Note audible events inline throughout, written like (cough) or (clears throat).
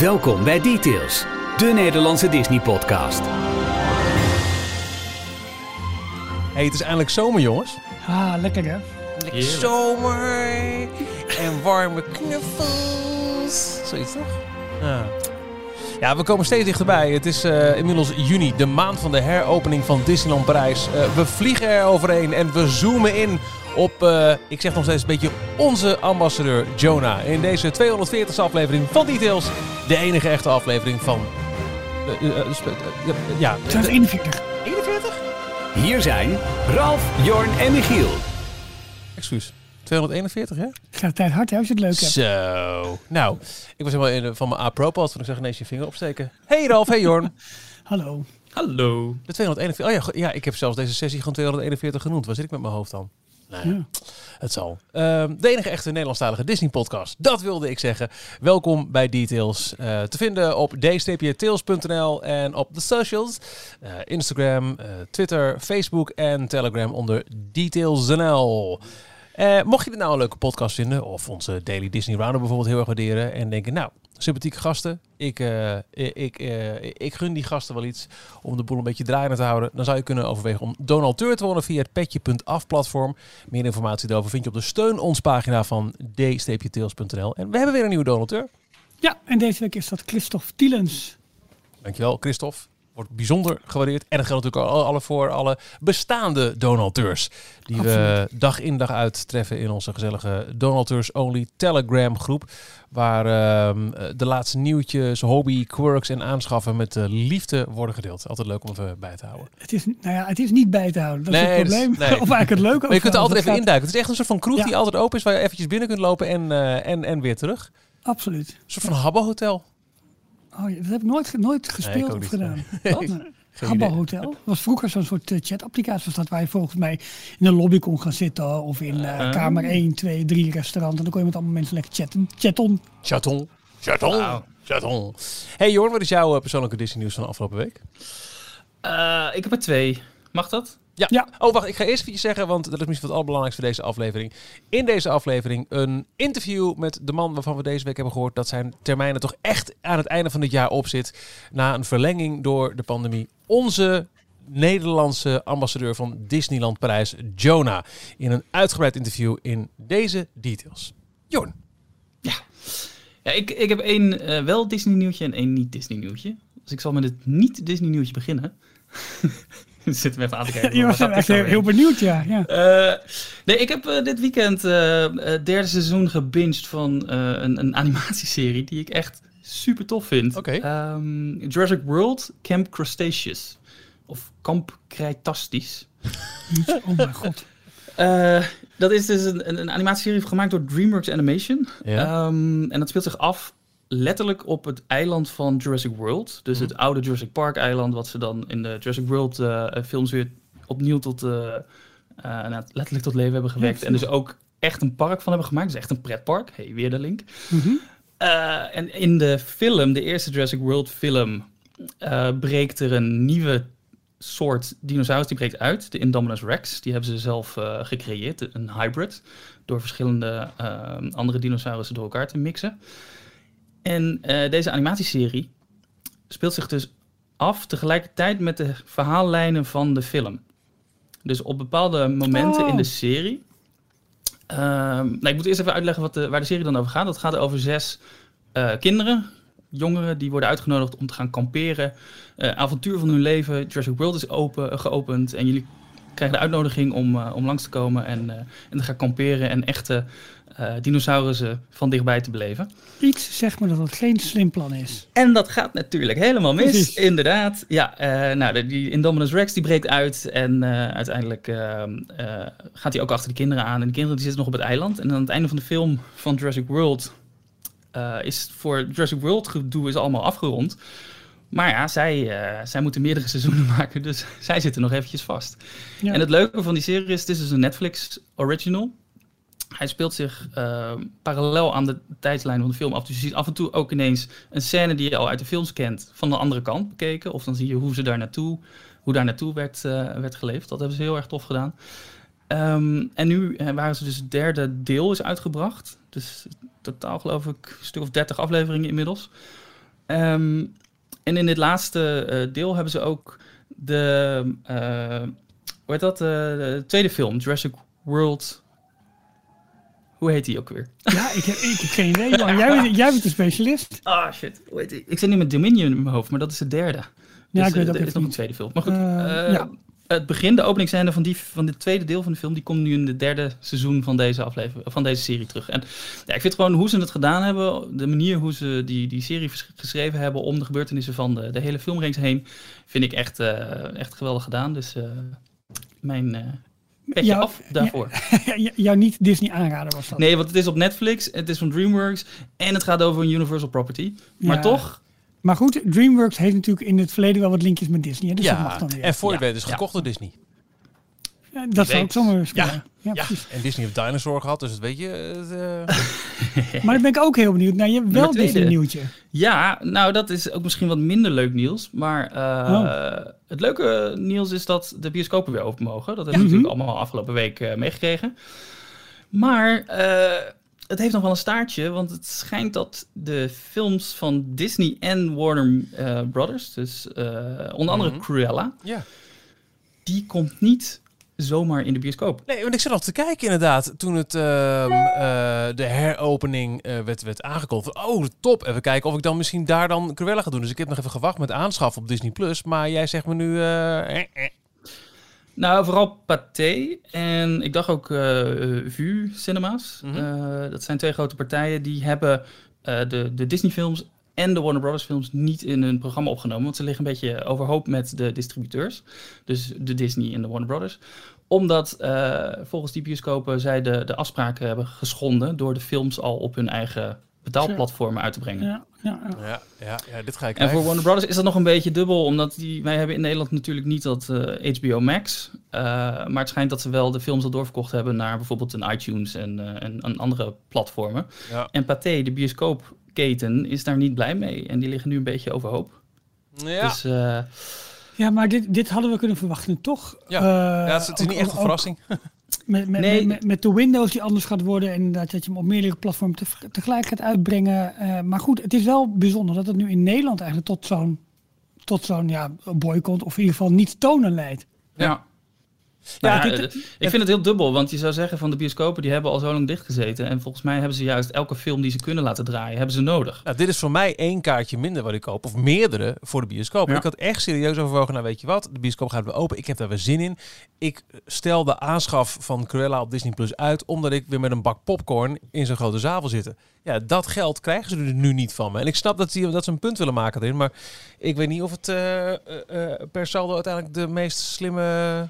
Welkom bij Details, de Nederlandse Disney-podcast. Hey, het is eindelijk zomer, jongens. Ah, lekker hè? Lekker zomer en warme knuffels. Zoiets toch? Ja. Ja, we komen steeds dichterbij. Het is eh, inmiddels juni, de maand van de heropening van Disneyland Parijs. Eh, we vliegen er overheen en we zoomen in op, eh, ik zeg nog steeds een beetje onze ambassadeur Jonah. In deze 240 e aflevering van Details. De enige echte aflevering van... ja. 241. 41? Hier zijn Ralf, Jorn en Michiel. Excuus. 241, hè? Gaat tijd hard, hè, als je het leuk hebt. Zo. Nou, ik was helemaal in, van mijn apropos, want ik zag ineens je vinger opsteken. Hey Ralf, hey Jorn. (laughs) Hallo. Hallo. De 241. Oh ja, ja, ik heb zelfs deze sessie gewoon 241 genoemd. Waar zit ik met mijn hoofd dan? Nee, ja. het zal. Um, de enige echte Nederlandstalige Disney-podcast. Dat wilde ik zeggen. Welkom bij Details. Uh, te vinden op d-tails.nl en op de socials. Uh, Instagram, uh, Twitter, Facebook en Telegram onder DetailsNL. Uh, mocht je dit nou een leuke podcast vinden, of onze Daily Disney Roundup bijvoorbeeld heel erg waarderen en denken, nou, sympathieke gasten, ik, uh, ik, uh, ik gun die gasten wel iets om de boel een beetje draaiende te houden, dan zou je kunnen overwegen om donateur te worden via het petje.af platform. Meer informatie daarover vind je op de steun ons pagina van d-tails.nl. En we hebben weer een nieuwe donateur. Ja, en deze week is dat Christophe Tielens. Dankjewel, Christophe wordt bijzonder gewaardeerd. En dat geldt natuurlijk al alle voor alle bestaande donateurs. Die Absoluut. we dag in dag uit treffen in onze gezellige Donateurs Only Telegram groep. Waar uh, de laatste nieuwtjes, hobby, quirks en aanschaffen met uh, liefde worden gedeeld. Altijd leuk om even bij te houden. Het is, nou ja, het is niet bij te houden. Dat nee, is het probleem. Nee. (laughs) of eigenlijk het leuke. Maar je kunt er altijd even gaat... induiken. Het is echt een soort van kroeg ja. die altijd open is. Waar je eventjes binnen kunt lopen en, uh, en, en weer terug. Absoluut. Een soort van Habbo Hotel. Oh, dat heb ik nooit, nooit gespeeld (laughs) nee, of gedaan. (laughs) Habbo Hotel. Dat was vroeger zo'n soort uh, chat-applicatie. Was dat waar je volgens mij in een lobby kon gaan zitten. Of in uh, kamer 1, 2, 3 restaurant. En dan kon je met allemaal mensen lekker chatten. Chaton. Chaton. Chaton. Wow. Chaton. Hey Jorn, wat is jouw persoonlijke Disney nieuws van de afgelopen week? ik heb er twee. Mag dat? Ja. ja. Oh, wacht. Ik ga eerst iets zeggen, want dat is misschien het allerbelangrijkste voor deze aflevering. In deze aflevering een interview met de man waarvan we deze week hebben gehoord dat zijn termijnen toch echt aan het einde van dit jaar op zit. Na een verlenging door de pandemie. Onze Nederlandse ambassadeur van Disneyland Parijs, Jonah. In een uitgebreid interview in deze details. Jorn. Ja. Ja, ik, ik heb één uh, wel Disney nieuwtje en één niet Disney nieuwtje. Dus ik zal met het niet Disney nieuwtje beginnen. (laughs) (laughs) Zitten we even aan te kijken. (laughs) Je was echt heel, heel benieuwd, ja. ja. Uh, nee, ik heb uh, dit weekend uh, het derde seizoen gebinged van een, een, (laughs) animatieserie die ik echt super tof vind. Okay. Um, Jurassic World Camp Crustaceous. Of Kamp Cretastisch. oh mijn god. dat is dus een, een, animatieserie gemaakt door DreamWorks Animation. Ja. Um, en dat speelt zich af letterlijk op het eiland van Jurassic World. Dus het oude Jurassic Park eiland, wat ze dan in de Jurassic World uh, films weer opnieuw tot, uh, uh, nou, letterlijk tot leven hebben gewekt. en dus ook echt een park van hebben gemaakt. Dus echt een pretpark. Hey, weer de link. Mm -hmm. en in de film, de eerste Jurassic World film, breekt er een nieuwe soort dinosaurus die breekt uit. De Indominus Rex. Die hebben ze zelf gecreëerd. Een hybrid. Door verschillende andere dinosaurussen door elkaar te mixen. En uh, deze animatieserie speelt zich dus af tegelijkertijd met de verhaallijnen van de film. Dus op bepaalde momenten in de Oh. serie. Ehm, nou, ik moet eerst even uitleggen wat de, waar de serie dan over gaat. Dat gaat over zes eh, kinderen, jongeren, die worden uitgenodigd om te gaan kamperen. Eh, avontuur van hun leven. Jurassic World is open, geopend en jullie krijgen de uitnodiging om, eh, om langs te komen en, eh, en te gaan kamperen en echte eh, dinosaurussen van dichtbij te beleven. Iets zegt me dat het geen slim plan is. En dat gaat natuurlijk helemaal mis, Precies. inderdaad. Ja, nou, de, die Indominus Rex die breekt uit en uiteindelijk eh, eh, gaat hij ook achter de kinderen aan. En de kinderen die zitten nog op het eiland. En aan het einde van de film van Jurassic World is voor Jurassic World gedoe is allemaal afgerond. Maar ja, zij, eh, zij moeten meerdere seizoenen (laughs) maken, dus (laughs) zij zitten nog eventjes vast. Ja. En het leuke van die serie is, het is dus een Netflix original. Hij speelt zich eh, parallel aan de tijdslijn van de film af. Dus je ziet af en toe ook ineens een scène die je al uit de films kent, van de andere kant bekeken. Of dan zie je hoe ze daar naartoe, hoe daar naartoe werd, eh, werd geleefd. Dat hebben ze heel erg tof gedaan. Ehm, en nu eh, waren ze dus het derde deel is uitgebracht. Dus totaal geloof ik een stuk of dertig afleveringen inmiddels. Ehm, en in dit laatste deel hebben ze ook de, hoe heet dat, de tweede film, Jurassic World hoe heet die ook weer? (laughs) Ja, ik heb, ik heb geen idee. Man. Jij, bent, jij bent de specialist. Ah, shit. Hoe heet die? Ik zit nu met Dominion in mijn hoofd, maar dat is de derde. Ja, dus, ik weet dat. Is nog een tweede film. Maar goed, uh, ja het begin, de openingsscène van, die, van dit tweede deel van de film, die komt nu in de derde seizoen van deze aflevering, van deze serie terug. En ja, ik vind gewoon hoe ze het gedaan hebben, de manier hoe ze die, die serie geschreven hebben om de gebeurtenissen van de, de hele filmreeks heen, vind ik echt, uh, echt geweldig gedaan. Dus uh, mijn uh, petje af daarvoor. (laughs) Jou niet Disney aanraden was dat? Nee, want het is op Netflix, het is van DreamWorks en het gaat over een Universal property. Maar toch maar goed, DreamWorks heeft natuurlijk in het verleden wel wat linkjes met Disney. Dus ja, dat mag dan weer. en voor je ja. weet is gekocht door Disney. Ja, dat zou ook zomaar eens ja. Ja, ja, en Disney heeft Dinosaur gehad, dus dat weet je. Het, uh... (laughs) maar dan ben ik ook heel benieuwd naar je wel Disney nieuwtje. Ja, nou dat is ook misschien wat minder leuk nieuws. Maar uh, oh. het leuke nieuws is dat de bioscopen weer open mogen. Dat hebben we natuurlijk allemaal afgelopen week uh, meegekregen. Maar het heeft nog wel een staartje, want het schijnt dat de films van Disney en Warner uh, Brothers, dus uh, onder andere mm Cruella, ja. die komt niet zomaar in de bioscoop. Nee, want ik zat al te kijken inderdaad toen het uh, de heropening werd, werd aangekondigd. Oh, top. Even kijken of ik dan misschien daar dan Cruella ga doen. Dus ik heb nog even gewacht met aanschaffen op Disney Plus. Maar jij zegt me nu. Eh, eh. Nou, vooral Pathé en ik dacht ook uh, VU Cinema's. Mm dat zijn twee grote partijen die hebben de, de Disney films en de Warner Brothers films niet in hun programma opgenomen. Want ze liggen een beetje overhoop met de distributeurs. Dus de Disney en de Warner Brothers. Omdat volgens die bioscopen zij de, de afspraken hebben geschonden door de films al op hun eigen betaalplatformen uit te brengen. Ja, ja, ja. ja, ja, dit ga ik En voor Warner Brothers is dat nog een beetje dubbel, omdat die, wij hebben in Nederland natuurlijk niet dat HBO eh, Max. Uh, maar het schijnt dat ze wel de films al doorverkocht hebben naar bijvoorbeeld een iTunes en, uh, en, andere platformen. Ja. En Pathé, de bioscoopketen, is daar niet blij mee. En die liggen nu een beetje overhoop. Ja. Dus, ja, maar dit, dit hadden we kunnen verwachten, toch? Ja, ja het, is, het is niet echt een verrassing. (laughs) Met, met, nee. met, met, de Windows die anders gaat worden en dat je hem op meerdere platformen tegelijk gaat uitbrengen. Uh, maar goed, het is wel bijzonder dat het nu in Nederland eigenlijk tot zo'n tot zo'n ja, boycott of in ieder geval niet tonen leidt. Ja. Ja, nou, ik vind het heel dubbel, want je zou zeggen van de bioscopen die hebben al zo lang dichtgezeten. En volgens mij hebben ze juist elke film die ze kunnen laten draaien, hebben ze nodig. Nou, dit is voor mij één kaartje minder wat ik koop, of meerdere voor de bioscoop. Ik had echt serieus overwogen, nou weet je wat, de bioscoop gaat weer open. Ik heb daar weer zin in. Ik stel de aanschaf van Cruella op Disney Plus uit, omdat ik weer met een bak popcorn in zo'n grote zaal wil zitten. Ja, dat geld krijgen ze er nu niet van me. En ik snap dat, die, dat ze een punt willen maken erin, maar ik weet niet of het uh, uh, per saldo uiteindelijk de meest slimme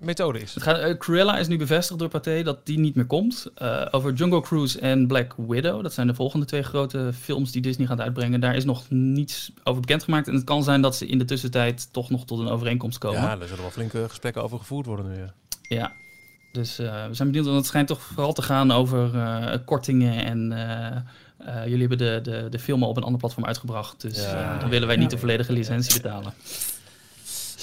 methode is. Het gaat, uh, Cruella is nu bevestigd door Pathé dat die niet meer komt. Uh, over Jungle Cruise en Black Widow, dat zijn de volgende twee grote films die Disney gaat uitbrengen. Daar is nog niets over bekendgemaakt. En het kan zijn dat ze in de tussentijd toch nog tot een overeenkomst komen. Ja, er zullen wel flinke gesprekken over gevoerd worden nu. Ja, ja. dus uh, we zijn benieuwd, want het schijnt toch vooral te gaan over kortingen en... jullie hebben de, de, de filmen op een ander platform uitgebracht, dus ja. dan willen wij niet de volledige licentie betalen.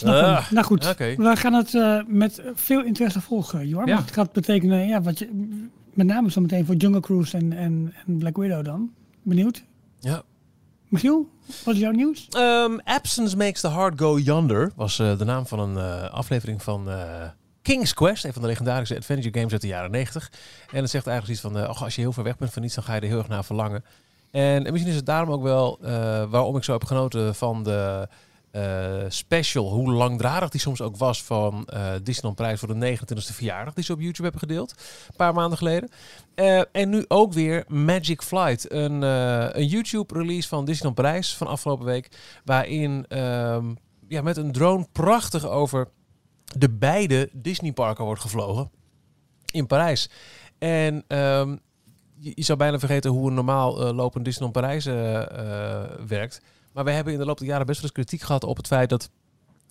Uh, nou goed, we gaan het uh, met veel interesse volgen, Johan. Ja. Het gaat betekenen, ja, wat je, met name zo meteen voor Jungle Cruise en, en, en Black Widow dan. Benieuwd? Ja. Michiel, wat is jouw nieuws? Um, Absence Makes the Heart Go Yonder was uh, de naam van een uh, aflevering van uh, King's Quest, een van de legendarische adventure games uit de jaren 90. En het zegt eigenlijk iets van, oh, als je heel ver weg bent van iets, dan ga je er heel erg naar verlangen. En, en misschien is het daarom ook wel waarom ik zo heb genoten van de uh, special, hoe langdradig die soms ook was van uh, Disneyland Prijs voor de 29e verjaardag, die ze op YouTube hebben gedeeld, een paar maanden geleden. Uh, en nu ook weer Magic Flight, een, een YouTube-release van Disneyland Prijs van afgelopen week, waarin um, ja, met een drone prachtig over de beide Disney-parken wordt gevlogen in Parijs. En um, je, je, zou bijna vergeten hoe een normaal lopend Disneyland Parijs werkt. Maar we hebben in de loop der jaren best wel eens kritiek gehad op het feit dat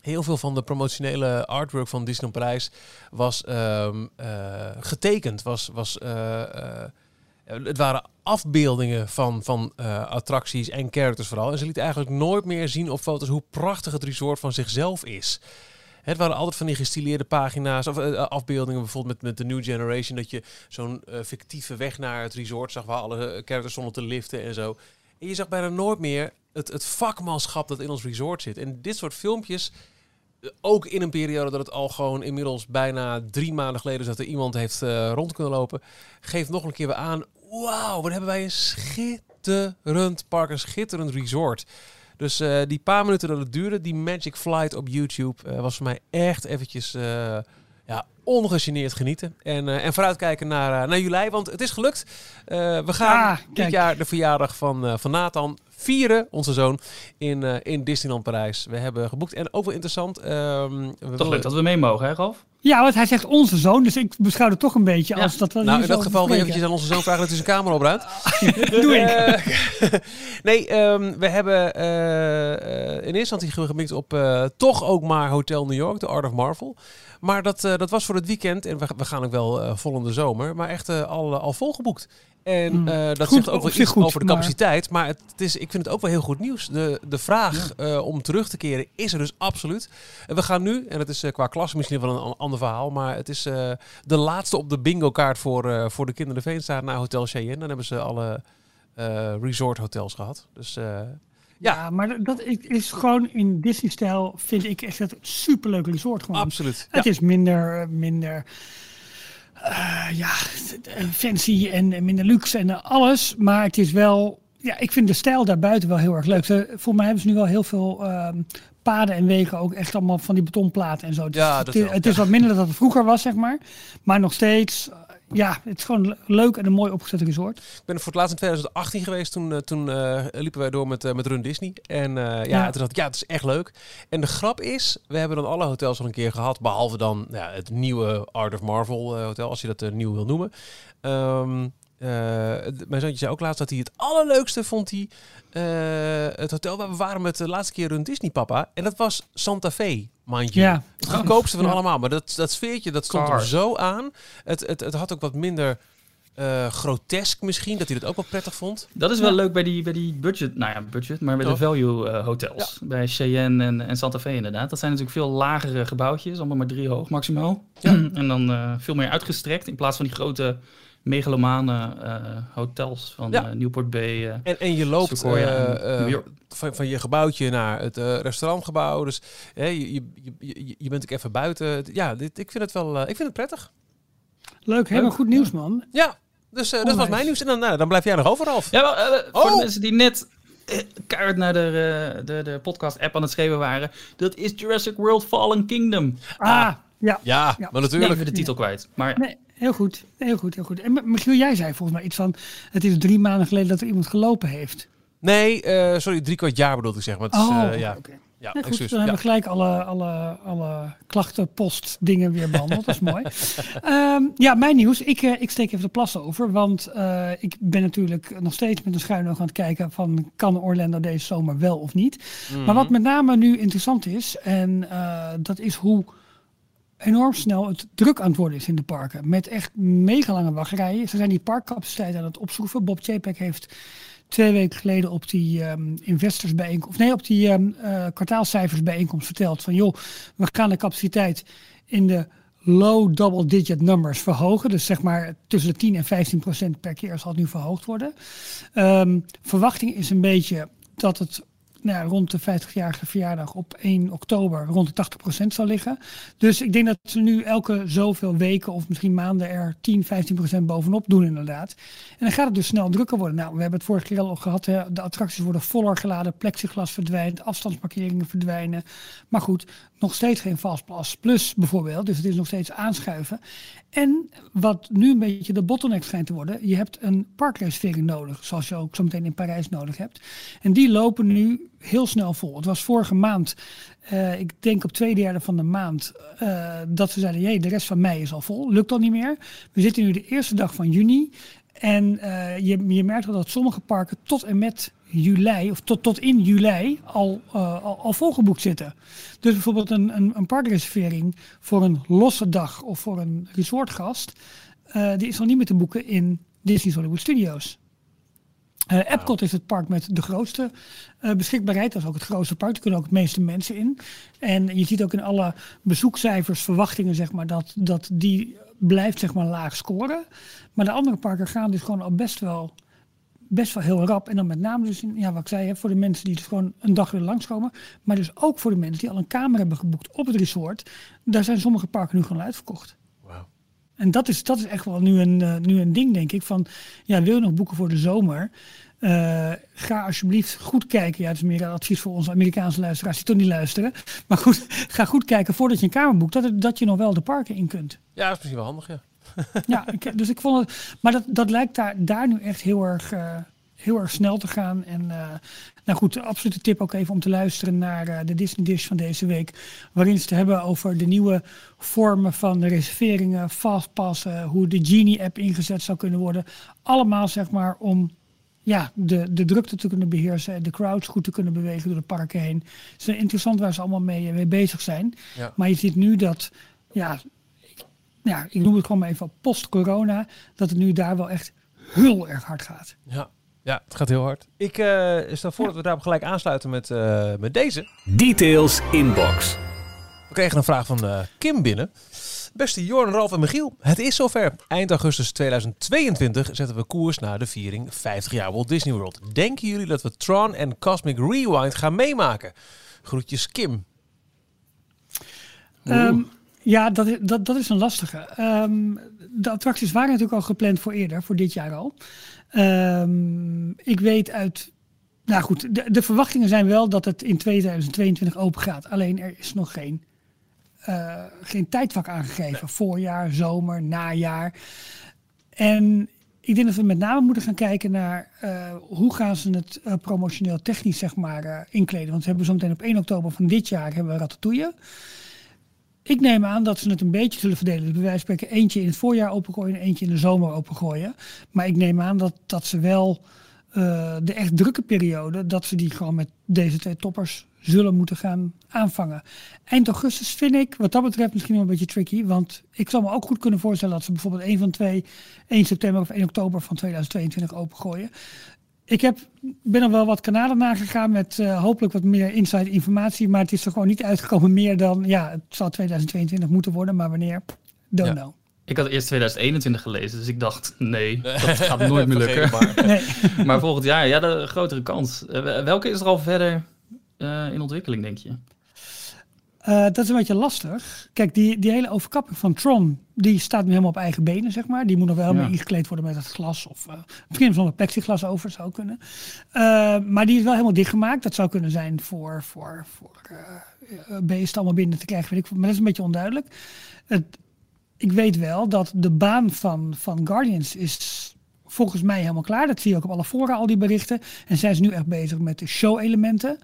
heel veel van de promotionele artwork van Disney Parijs was um, uh, getekend. Was, was, uh, uh, het waren afbeeldingen van, van attracties en characters vooral. En ze lieten eigenlijk nooit meer zien op foto's hoe prachtig het resort van zichzelf is. Het waren altijd van die gestileerde pagina's of afbeeldingen, bijvoorbeeld met, met de New Generation, dat je zo'n fictieve weg naar het resort zag waar alle characters stonden te liften en zo. En je zag bijna nooit meer het, het vakmanschap dat in ons resort zit. En dit soort filmpjes, eh, ook in een periode dat het al gewoon inmiddels bijna drie maanden geleden is dat er iemand heeft uh, rond kunnen lopen, geeft nog een keer weer aan, wauw, wat hebben wij een schitterend park, een schitterend resort. Dus uh, die paar minuten dat het duurde, die Magic Flight op YouTube, was voor mij echt eventjes ja, ongegeneerd genieten. En, uh, en vooruitkijken naar, naar juli, want het is gelukt. we gaan ah, dit jaar de verjaardag van, van Nathan vieren, onze zoon, in, in Disneyland Parijs. We hebben geboekt en ook wel interessant. Um, Toch leuk dat we mee mogen, hè Ralf? Ja, want hij zegt onze zoon, dus ik beschouw het toch een beetje als dat... Nou, in dat geval wil je eventjes aan onze zoon vragen dat hij zijn kamer opruimt. (laughs) Doe ik. (laughs) nee, um, we hebben uh, in eerste instantie gemikt op uh, toch ook maar Hotel New York, de Art of Marvel. Maar dat, uh, dat was voor het weekend, en we, we gaan ook wel volgende zomer, maar echt al, al volgeboekt. En mm. uh, dat goed, zegt ook wel iets goed, over de capaciteit. Maar, maar het is, ik vind het ook wel heel goed nieuws. De, de vraag ja. uh, om terug te keren is er dus absoluut. En we gaan nu, en het is uh, qua klasse misschien wel een ander verhaal. Maar het is de laatste op de bingo kaart voor, voor de kinderen Veenstaat naar Hotel Cheyenne. Dan hebben ze alle resort hotels gehad. Dus ja. ja. maar dat is gewoon in Disney-stijl, vind ik echt een superleuk resort gewoon. Absoluut. Het is minder, minder ja, fancy en minder luxe en alles. Maar het is wel, ja, ik vind de stijl daarbuiten wel heel erg leuk. Ze, voor mij hebben ze nu wel heel veel um, paden en wegen ook echt allemaal van die betonplaten en zo. Ja, het, is, het is wat minder dan het vroeger was, zeg maar. Maar nog steeds ja, het is gewoon leuk en een mooi opgezette resort. Ik ben voor het laatst in 2018 geweest. Toen, uh, toen uh, liepen wij door met, uh, met Run Disney. En ja, ja. toen dacht ik, ja, het is echt leuk. En de grap is, we hebben dan alle hotels al een keer gehad. Behalve dan ja, het nieuwe Art of Marvel hotel, als je dat nieuw wil noemen. Um, uh, mijn zoontje zei ook laatst dat hij het allerleukste vond hij uh, het hotel waar we waren met de laatste keer rond Disney papa. En dat was Santa Fe, mind you. Ja. Het goedkoopste van ja. allemaal. Maar dat, dat sfeertje, dat stond er zo aan. Het, het, het had ook wat minder uh, grotesk misschien, dat hij dat ook wel prettig vond. Dat is wel ja. leuk bij die, bij die budget, nou ja, budget, maar bij de value uh, hotels. Ja. Bij Cheyenne en, en Santa Fe inderdaad. Dat zijn natuurlijk veel lagere gebouwtjes, allemaal maar drie hoog maximaal. (clears throat) en dan uh, veel meer uitgestrekt in plaats van die grote megalomane uh, hotels van ja. uh, Newport Bay. Uh, en, en je loopt van, van je gebouwtje naar het restaurantgebouw. Dus je, je, je, je bent ook even buiten. Ja, dit, ik vind het wel ik vind het prettig. Leuk, helemaal goed nieuws, man. Ja, dus dat was mijn nieuws. En dan, nou, dan blijf jij nog over, Ralf. Ja, maar, voor oh. de mensen die net kaart naar de, de, de podcast-app aan het schrijven waren. Dat is Jurassic World Fallen Kingdom. Ah, ah. Ja. Ja, ja, maar natuurlijk. Even de titel kwijt. Maar nee, heel goed. Heel goed, heel goed. En Michiel, jij zei volgens mij iets van... Het is drie maanden geleden dat er iemand gelopen heeft. Nee, uh, sorry, drie kwart jaar bedoelde ik zeg maar. Het is, uh, ja. Okay. Ja, nee, goed, dan ja. hebben we gelijk alle, alle, alle klachtenpost dingen weer behandeld. dat is mooi. Um, (laughs) ja, mijn nieuws. Ik, uh, ik steek even de plas over. Want uh, ik ben natuurlijk nog steeds met een schuin oog aan het kijken van kan Orlando deze zomer wel of niet. Mm -hmm. Maar wat met name nu interessant is, en uh, dat is hoe enorm snel het druk aan het worden is in de parken. Met echt mega lange wachtrijen. Ze zijn die parkcapaciteit aan het opschroeven. Bob Chapek heeft twee weken geleden op die um, investorsbijeenkomst, nee, op die um, uh, kwartaalcijfersbijeenkomst verteld van joh, we gaan de capaciteit in de low double digit numbers verhogen. Dus zeg maar tussen de 10 en 15 procent per keer zal het nu verhoogd worden. Um, verwachting is een beetje dat het nou, rond de 50-jarige verjaardag op 1 oktober rond de 80% zal liggen. Dus ik denk dat ze nu elke zoveel weken of misschien maanden er 10, 15% bovenop doen inderdaad. En dan gaat het dus snel drukker worden. Nou, we hebben het vorige keer al gehad. Hè. De attracties worden voller geladen, plexiglas verdwijnt, afstandsmarkeringen verdwijnen. Maar goed, nog steeds geen Fastpass Plus bijvoorbeeld. Dus het is nog steeds aanschuiven. En wat nu een beetje de bottleneck schijnt te worden, je hebt een parkreservering nodig, zoals je ook zo meteen in Parijs nodig hebt. En die lopen nu heel snel vol. Het was vorige maand, uh, ik denk op twee derde van de maand, uh, dat ze zeiden, jee, de rest van mei is al vol. Lukt al niet meer. We zitten nu de eerste dag van juni. En uh, je, je merkt wel dat sommige parken tot en met juli, of tot, tot in juli, al, uh, al, al, volgeboekt zitten. Dus bijvoorbeeld een, een, een parkreservering voor een losse dag of voor een resortgast, uh, die is nog niet meer te boeken in Disney's Hollywood Studios. Uh, Epcot is het park met de grootste uh, beschikbaarheid. Dat is ook het grootste park. Er kunnen ook het meeste mensen in. En je ziet ook in alle bezoekcijfers, verwachtingen, zeg maar, dat, dat die blijft zeg maar laag scoren. Maar de andere parken gaan dus gewoon al best wel best wel heel rap. En dan met name dus, in, ja, wat ik zei, hè, voor de mensen die dus gewoon een dag willen langskomen. Maar dus ook voor de mensen die al een kamer hebben geboekt op het resort. Daar zijn sommige parken nu gewoon uitverkocht. Wauw. En dat is, dat is echt wel nu een, uh, nu een ding, denk ik. Van, ja, wil je nog boeken voor de zomer? Uh, ga alsjeblieft goed kijken. Ja, het is meer een advies voor onze Amerikaanse luisteraars die toch niet luisteren. Maar goed, (laughs) ga goed kijken voordat je een kamer boekt. Dat, dat je nog wel de parken in kunt. Ja, dat is misschien wel handig, ja. Ja, ik, dus ik vond het. Maar dat, dat lijkt daar, daar nu echt heel erg, uh, heel erg snel te gaan. En uh, nou goed, de absolute tip ook even om te luisteren naar uh, de Disney Dish van deze week. Waarin ze het hebben over de nieuwe vormen van reserveringen, fastpassen, hoe de Genie-app ingezet zou kunnen worden. Allemaal zeg maar om ja, de, de drukte te kunnen beheersen, de crowds goed te kunnen bewegen door de parken heen. Het is interessant waar ze allemaal mee, mee bezig zijn. Ja. Maar je ziet nu dat, ja, ja, ik noem het gewoon maar even post-corona, dat het nu daar wel echt heel erg hard gaat. Ja, ja het gaat heel hard. Ik uh, stel voor ja. dat we daarop gelijk aansluiten met, uh, met deze. Details Inbox. We kregen een vraag van uh, Kim binnen. Beste Jorn, Ralf en Michiel, het is zover. Eind augustus 2022 zetten we koers naar de viering 50 jaar Walt Disney World. Denken jullie dat we Tron en Cosmic Rewind gaan meemaken? Groetjes Kim. Um, ja, dat, dat, dat is een lastige. Um, de attracties waren natuurlijk al gepland voor eerder, voor dit jaar al. Um, ik weet uit nou goed, de, de, verwachtingen zijn wel dat het in 2022 open gaat. Alleen er is nog geen, uh, geen tijdvak aangegeven. Nee. Voorjaar, zomer, najaar. En ik denk dat we met name moeten gaan kijken naar uh, hoe gaan ze het uh, promotioneel technisch zeg maar, inkleden. Want we hebben zo meteen op 1 oktober van dit jaar hebben we Ratatouille. Ik neem aan dat ze het een beetje zullen verdelen. Dus bij wijze eentje in het voorjaar opengooien en eentje in de zomer opengooien. Maar ik neem aan dat, dat ze wel uh, de echt drukke periode, dat ze die gewoon met deze twee toppers zullen moeten gaan aanvangen. Eind augustus vind ik, wat dat betreft, misschien wel een beetje tricky. Want ik zou me ook goed kunnen voorstellen dat ze bijvoorbeeld een van twee, 1 september of 1 oktober van 2022 opengooien. Ik heb, ben er wel wat kanalen nagegaan met uh, hopelijk wat meer inside informatie. Maar het is er gewoon niet uitgekomen meer dan, ja, het zal 2022 moeten worden. Maar wanneer, don't ja. know. Ik had eerst 2021 gelezen, dus ik dacht, nee, dat gaat nooit meer lukken. (laughs) Maar. Nee. (laughs) maar volgend jaar, ja, de grotere kans. Uh, welke is er al verder uh, in ontwikkeling, denk je? Uh, dat is een beetje lastig. Kijk, die, die hele overkapping van Tron, die staat nu helemaal op eigen benen, zeg maar. Die moet nog wel ja. ingekleed worden met het glas. Of uh, misschien zonder plexiglas over zou kunnen. Uh, maar die is wel helemaal dichtgemaakt. Dat zou kunnen zijn voor, voor, voor beesten allemaal binnen te krijgen. Weet ik, maar dat is een beetje onduidelijk. Het, ik weet wel dat de baan van, van Guardians is volgens mij helemaal klaar. Dat zie je ook op alle fora, al die berichten. En zijn ze nu echt bezig met de show-elementen.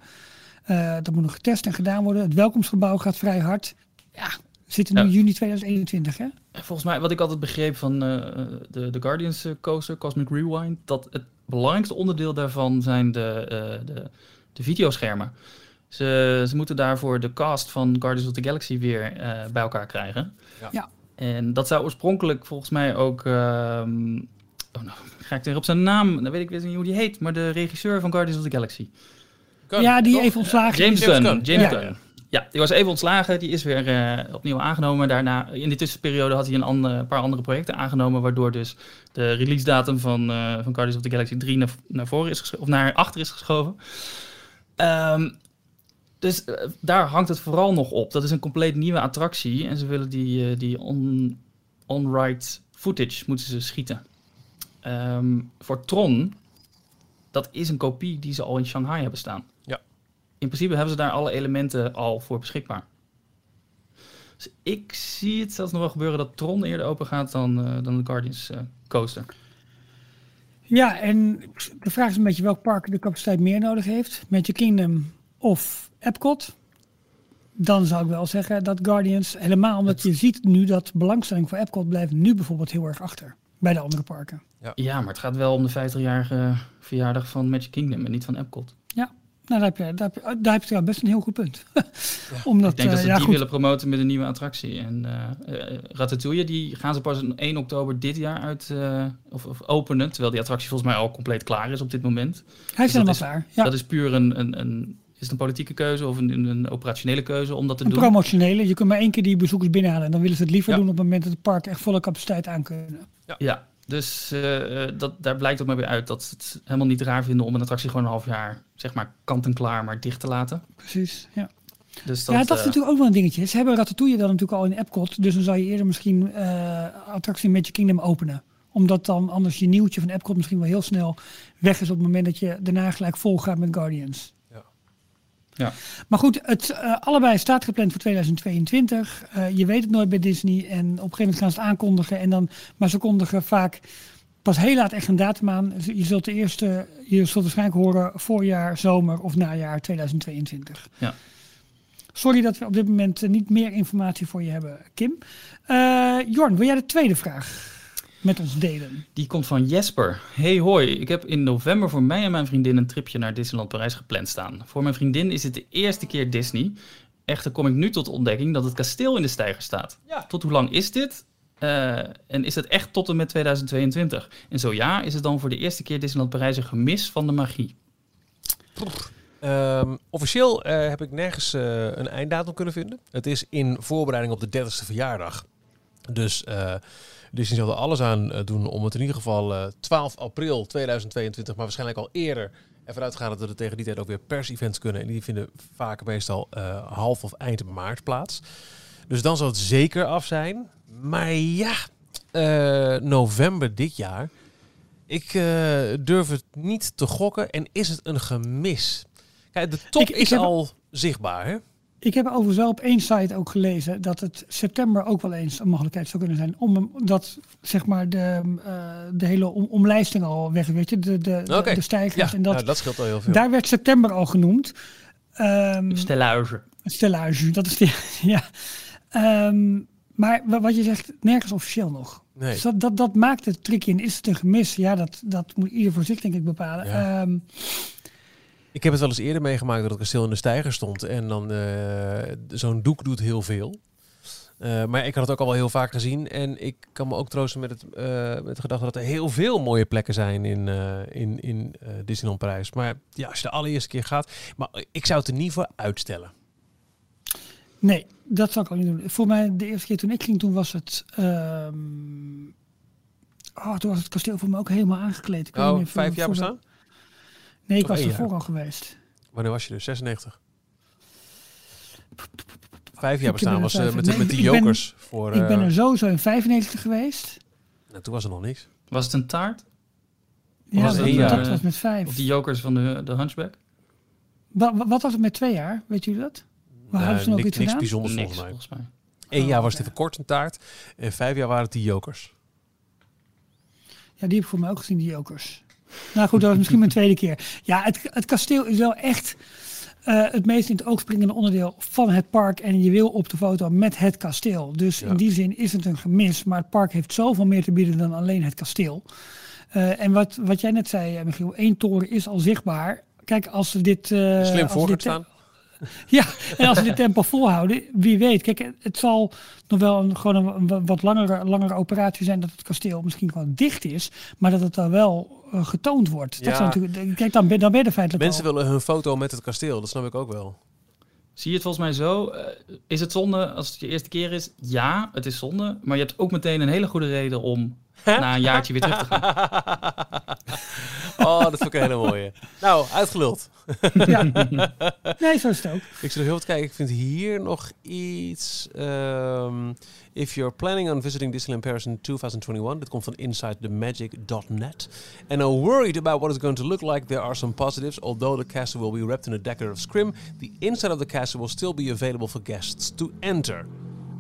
Uh, dat moet nog getest en gedaan worden. Het welkomstgebouw gaat vrij hard. Ja, we zitten nu ja. juni 2021, hè? Volgens mij, wat ik altijd begreep van uh, de, de Guardians coaster, Cosmic Rewind, dat het belangrijkste onderdeel daarvan zijn de, uh, de, de videoschermen. Ze, ze moeten daarvoor de cast van Guardians of the Galaxy weer bij elkaar krijgen. Ja. ja. En dat zou oorspronkelijk volgens mij ook. Uh, oh, nou, ga ik weer op zijn naam. Dan weet ik weer niet hoe die heet. Maar de regisseur van Guardians of the Galaxy. Ja, die even ontslagen. James Gunn. James ja. Gunn. Ja, die was even ontslagen. Die is weer uh, opnieuw aangenomen. Daarna, in die tussenperiode had hij een andere, paar andere projecten aangenomen. Waardoor dus de release datum van, uh, van Guardians of the Galaxy 3 naar, naar voren is geschoven. Of naar achter is geschoven. Um, dus uh, daar hangt het vooral nog op. Dat is een compleet nieuwe attractie. En ze willen die, uh, die on, on-ride footage moeten ze schieten. Um, voor Tron, dat is een kopie die ze al in Shanghai hebben staan. Ja. In principe hebben ze daar alle elementen al voor beschikbaar. Dus ik zie het zelfs nog wel gebeuren dat Tron eerder open gaat dan, uh, dan de Guardians coaster. Ja, en de vraag is een beetje welk park de capaciteit meer nodig heeft. Magic Kingdom of Epcot, dan zou ik wel zeggen dat Guardians, helemaal omdat je ziet nu dat belangstelling voor Epcot blijft nu bijvoorbeeld heel erg achter bij de andere parken. Ja, ja maar het gaat wel om de 50-jarige verjaardag van Magic Kingdom en niet van Epcot. Ja, nou, daar heb je, daar heb je, daar heb je best een heel goed punt. (laughs) ja. Omdat, ik denk dat ze uh, ja, die goed. willen promoten met een nieuwe attractie. En uh, uh, Ratatouille, die gaan ze pas 1 oktober dit jaar uit of, of, openen. Terwijl die attractie volgens mij al compleet klaar is op dit moment. Hij is dus helemaal klaar. Ja. Dat is puur een, een, een is het een politieke keuze of een, een operationele keuze om dat te een doen? promotionele. Je kunt maar één keer die bezoekers binnenhalen. En dan willen ze het liever ja. doen op het moment dat het park echt volle capaciteit aan kunnen. Ja. ja. Dus dat, daar blijkt ook maar weer uit dat ze het helemaal niet raar vinden om een attractie gewoon een half jaar, zeg maar, kant-en-klaar maar dicht te laten. Precies, ja. Dus dat, ja, dat is natuurlijk ook wel een dingetje. Ze hebben Ratatouille dan natuurlijk al in Epcot, dus dan zou je eerder misschien attractie Magic Kingdom openen omdat dan anders je nieuwtje van Epcot misschien wel heel snel weg is op het moment dat je daarna gelijk vol gaat met Guardians. Ja. Maar goed, het uh, allebei staat gepland voor 2022. Uh, je weet het nooit bij Disney. En op een gegeven moment gaan ze het aankondigen. En dan, maar ze kondigen vaak pas heel laat echt een datum aan. Je zult de eerste, je zult waarschijnlijk horen voorjaar, zomer of najaar 2022. Ja. Sorry dat we op dit moment eh, niet meer informatie voor je hebben, Kim. Uh, Jorn, wil jij de tweede vraag? Met ons delen. Die komt van Jesper. Hey hoi, ik heb in november voor mij en mijn vriendin een tripje naar Disneyland Parijs gepland staan. Voor mijn vriendin is het de eerste keer Disney. Echter kom ik nu tot de ontdekking dat het kasteel in de steiger staat. Ja. Tot hoe lang is dit? Uh, en is het echt tot en met 2022? En zo ja, is het dan voor de eerste keer Disneyland Parijs een gemis van de magie? Um, officieel uh, heb ik nergens uh, een einddatum kunnen vinden. Het is in voorbereiding op de 30ste verjaardag. Dus Disney zal er alles aan eh, doen om het in ieder geval 12 eh, april 2022, maar waarschijnlijk al eerder ervan uitgaan dat er tegen die tijd ook weer pers-events kunnen. En die vinden vaak meestal uh, half of eind maart plaats. Dus dan zal het zeker af zijn. Maar ja, uh, november dit jaar. Ik uh, durf het niet te gokken. En is het een gemis? Kijk, de top ik, ik is heb... al zichtbaar, hè? Ik heb overigens wel op één site ook gelezen dat het september ook wel eens een mogelijkheid zou kunnen zijn. Om dat zeg maar de, uh, de hele om, omlijsting al weg, weet je, de, de, okay. de, stijgers. Ja, en dat, nou, dat scheelt al heel veel. Daar werd september al genoemd. Um, stellage. Stellage, dat is (laughs) ja. Um, maar wat je zegt, nergens officieel nog. Nee. Dus dat, dat, dat maakt het tricky. En is het een gemis? Ja, dat, dat moet ieder voor zich denk ik bepalen. Ja. Um, ik heb het wel eens eerder meegemaakt dat het kasteel in de stijger stond. En dan uh, zo'n doek doet heel veel. Uh, maar ik had het ook al wel heel vaak gezien. En ik kan me ook troosten met, het, uh, met de gedachte dat er heel veel mooie plekken zijn in, in, in Disneyland Parijs. Maar ja, als je de allereerste keer gaat. Maar ik zou het er niet voor uitstellen. Nee, dat zou ik ook niet doen. Voor mij, de eerste keer toen ik ging, toen was het. Um... Oh, toen was het kasteel voor me ook helemaal aangekleed. Ik oh, vijf jaar bestaan? Nee, ik was ervoor al geweest. Wanneer was je er? 96? Vijf jaar bestaan was uh, met, nee, met die jokers. Ben, voor, uh, ik ben er sowieso in 95 geweest. Nou, toen was er nog niks. Was het een taart? Ja, was dat, jaar, dat was met vijf. Of die jokers van de, de Hunchback? Wat, wat was het met twee jaar? Weet jullie dat? Waar uh, hebben ze nog niks, iets niks bijzonders niks, volgens mij. Volgens mij. Eén oh, jaar was het even kort een taart. En vijf jaar waren het die jokers. Ja, die heb ik voor mij ook gezien, die jokers. Nou goed, dat was misschien mijn tweede keer. Ja, het, het kasteel is wel echt uh, het meest in het oog springende onderdeel van het park. En je wil op de foto met het kasteel. Dus ja. in die zin is het een gemis. Maar het park heeft zoveel meer te bieden dan alleen het kasteel. Uh, en wat, wat jij net zei, Michiel, één toren is al zichtbaar. Kijk, als we dit... Uh, Slim voorgestaan. (laughs) Ja, en als we dit tempo volhouden, wie weet. Kijk, het zal nog wel een, gewoon een, wat langere, langere operatie zijn dat het kasteel misschien gewoon dicht is, maar dat het dan wel uh, getoond wordt. Dat ja. natuurlijk, kijk, dan ben, dan ben je er feitelijk Mensen al. willen hun foto met het kasteel, dat snap ik ook wel. Zie je het volgens mij zo? Uh, is het zonde als het je eerste keer is? Ja, het is zonde. Maar je hebt ook meteen een hele goede reden om na een jaartje weer terug te gaan. (laughs) oh, dat vond ik een hele mooie. Nou, uitgeluld. (laughs) ja. Nee, zo is het ook. Ik zit nog heel wat kijken. Ik vind hier nog iets. Um, if you're planning on visiting Disneyland Paris in 2021, dit komt van InsideTheMagic.net. And are worried about what it's going to look like, there are some positives. Although the castle will be wrapped in a decorative scrim, the inside of the castle will still be available for guests to enter.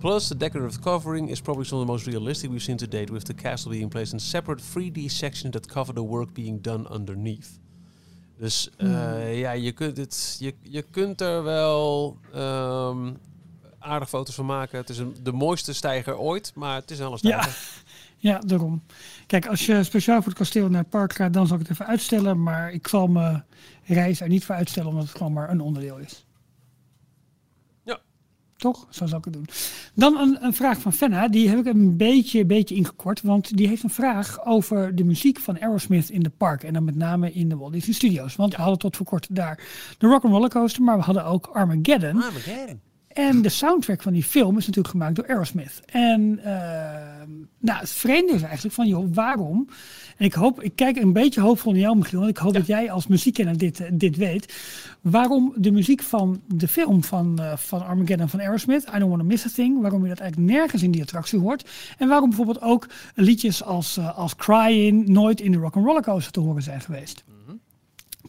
Plus, the decorative covering is probably some of the most realistic we've seen to date, with the castle being placed in separate 3D sections that cover the work being done underneath. Dus uh, hmm. ja, je kunt, het, je, je kunt er wel um, aardig foto's van maken. Het is een, de mooiste stijger ooit, maar het is een stijger. Ja. (laughs) ja, daarom. Kijk, als je speciaal voor het kasteel naar het park gaat, dan zal ik het even uitstellen. Maar ik zal mijn reis er niet voor uitstellen, omdat het gewoon maar een onderdeel is. Toch? Zo zou ik het doen. Dan een, een, vraag van Fenna. Die heb ik een beetje, beetje ingekort. Want die heeft een vraag over de muziek van Aerosmith in de park. En dan met name in de Walt Disney Studios. Want we hadden tot voor kort daar de Rock'n'Roller Coaster. Maar we hadden ook Armageddon. Armageddon. En de soundtrack van die film is natuurlijk gemaakt door Aerosmith. En nou, het vreemde is eigenlijk van, joh, waarom? En ik hoop, ik kijk een beetje hoopvol naar jou, Michiel. En ik hoop dat jij als muziekkenner dit, dit weet. Waarom de muziek van de film van, uh, van Armageddon van Aerosmith, I Don't Want to Miss a Thing, waarom je dat eigenlijk nergens in die attractie hoort. En waarom bijvoorbeeld ook liedjes als, uh, als Crying nooit in de Rock'n'Roller Coaster te horen zijn geweest. Mhm.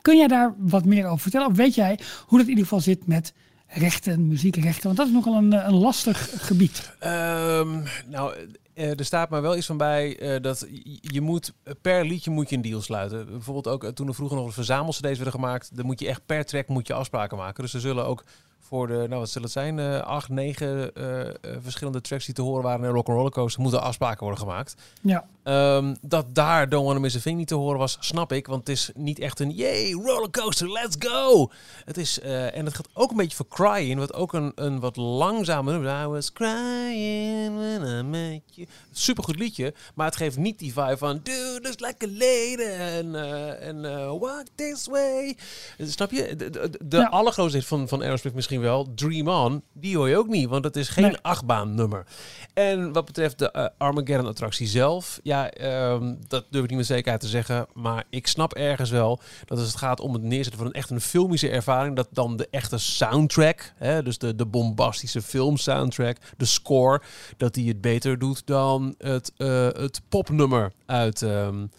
Kun jij daar wat meer over vertellen? Of weet jij hoe dat in ieder geval zit met rechten, muziekrechten? Want dat is nogal een, een lastig gebied. Um, nou, er staat maar wel iets van bij uh, dat je moet per liedje moet je een deal sluiten. Bijvoorbeeld ook toen er vroeger nog een verzamel werden gemaakt, dan moet je echt per track moet je afspraken maken. Dus er zullen ook voor de, nou wat zullen het zijn, uh, acht, negen uh, verschillende tracks die te horen waren in Rock Roller Coaster, moeten afspraken worden gemaakt. Ja. Um, dat daar Don't Wanna Miss a Thing niet te horen was, snap ik, want het is niet echt een yay, rollercoaster, let's go! Het is, uh, en het gaat ook een beetje voor Crying, wat ook een, een wat langzamer nummer I was crying when I met you. Supergoed liedje, maar het geeft niet die vibe van do this like a lady en en walk this way. Snap je? De, de, de ja. allergrootste van, van Aerosmith misschien wel. Dream On, die hoor je ook niet, want het is geen nee. achtbaan nummer. En wat betreft de uh, Armageddon attractie zelf, ja, um, dat durf ik niet met zekerheid te zeggen, maar ik snap ergens wel dat als het gaat om het neerzetten van een echt een filmische ervaring, dat dan de echte soundtrack, hè, dus de, de bombastische film soundtrack, de score, dat die het beter doet dan het, uh, het popnummer uit... Um,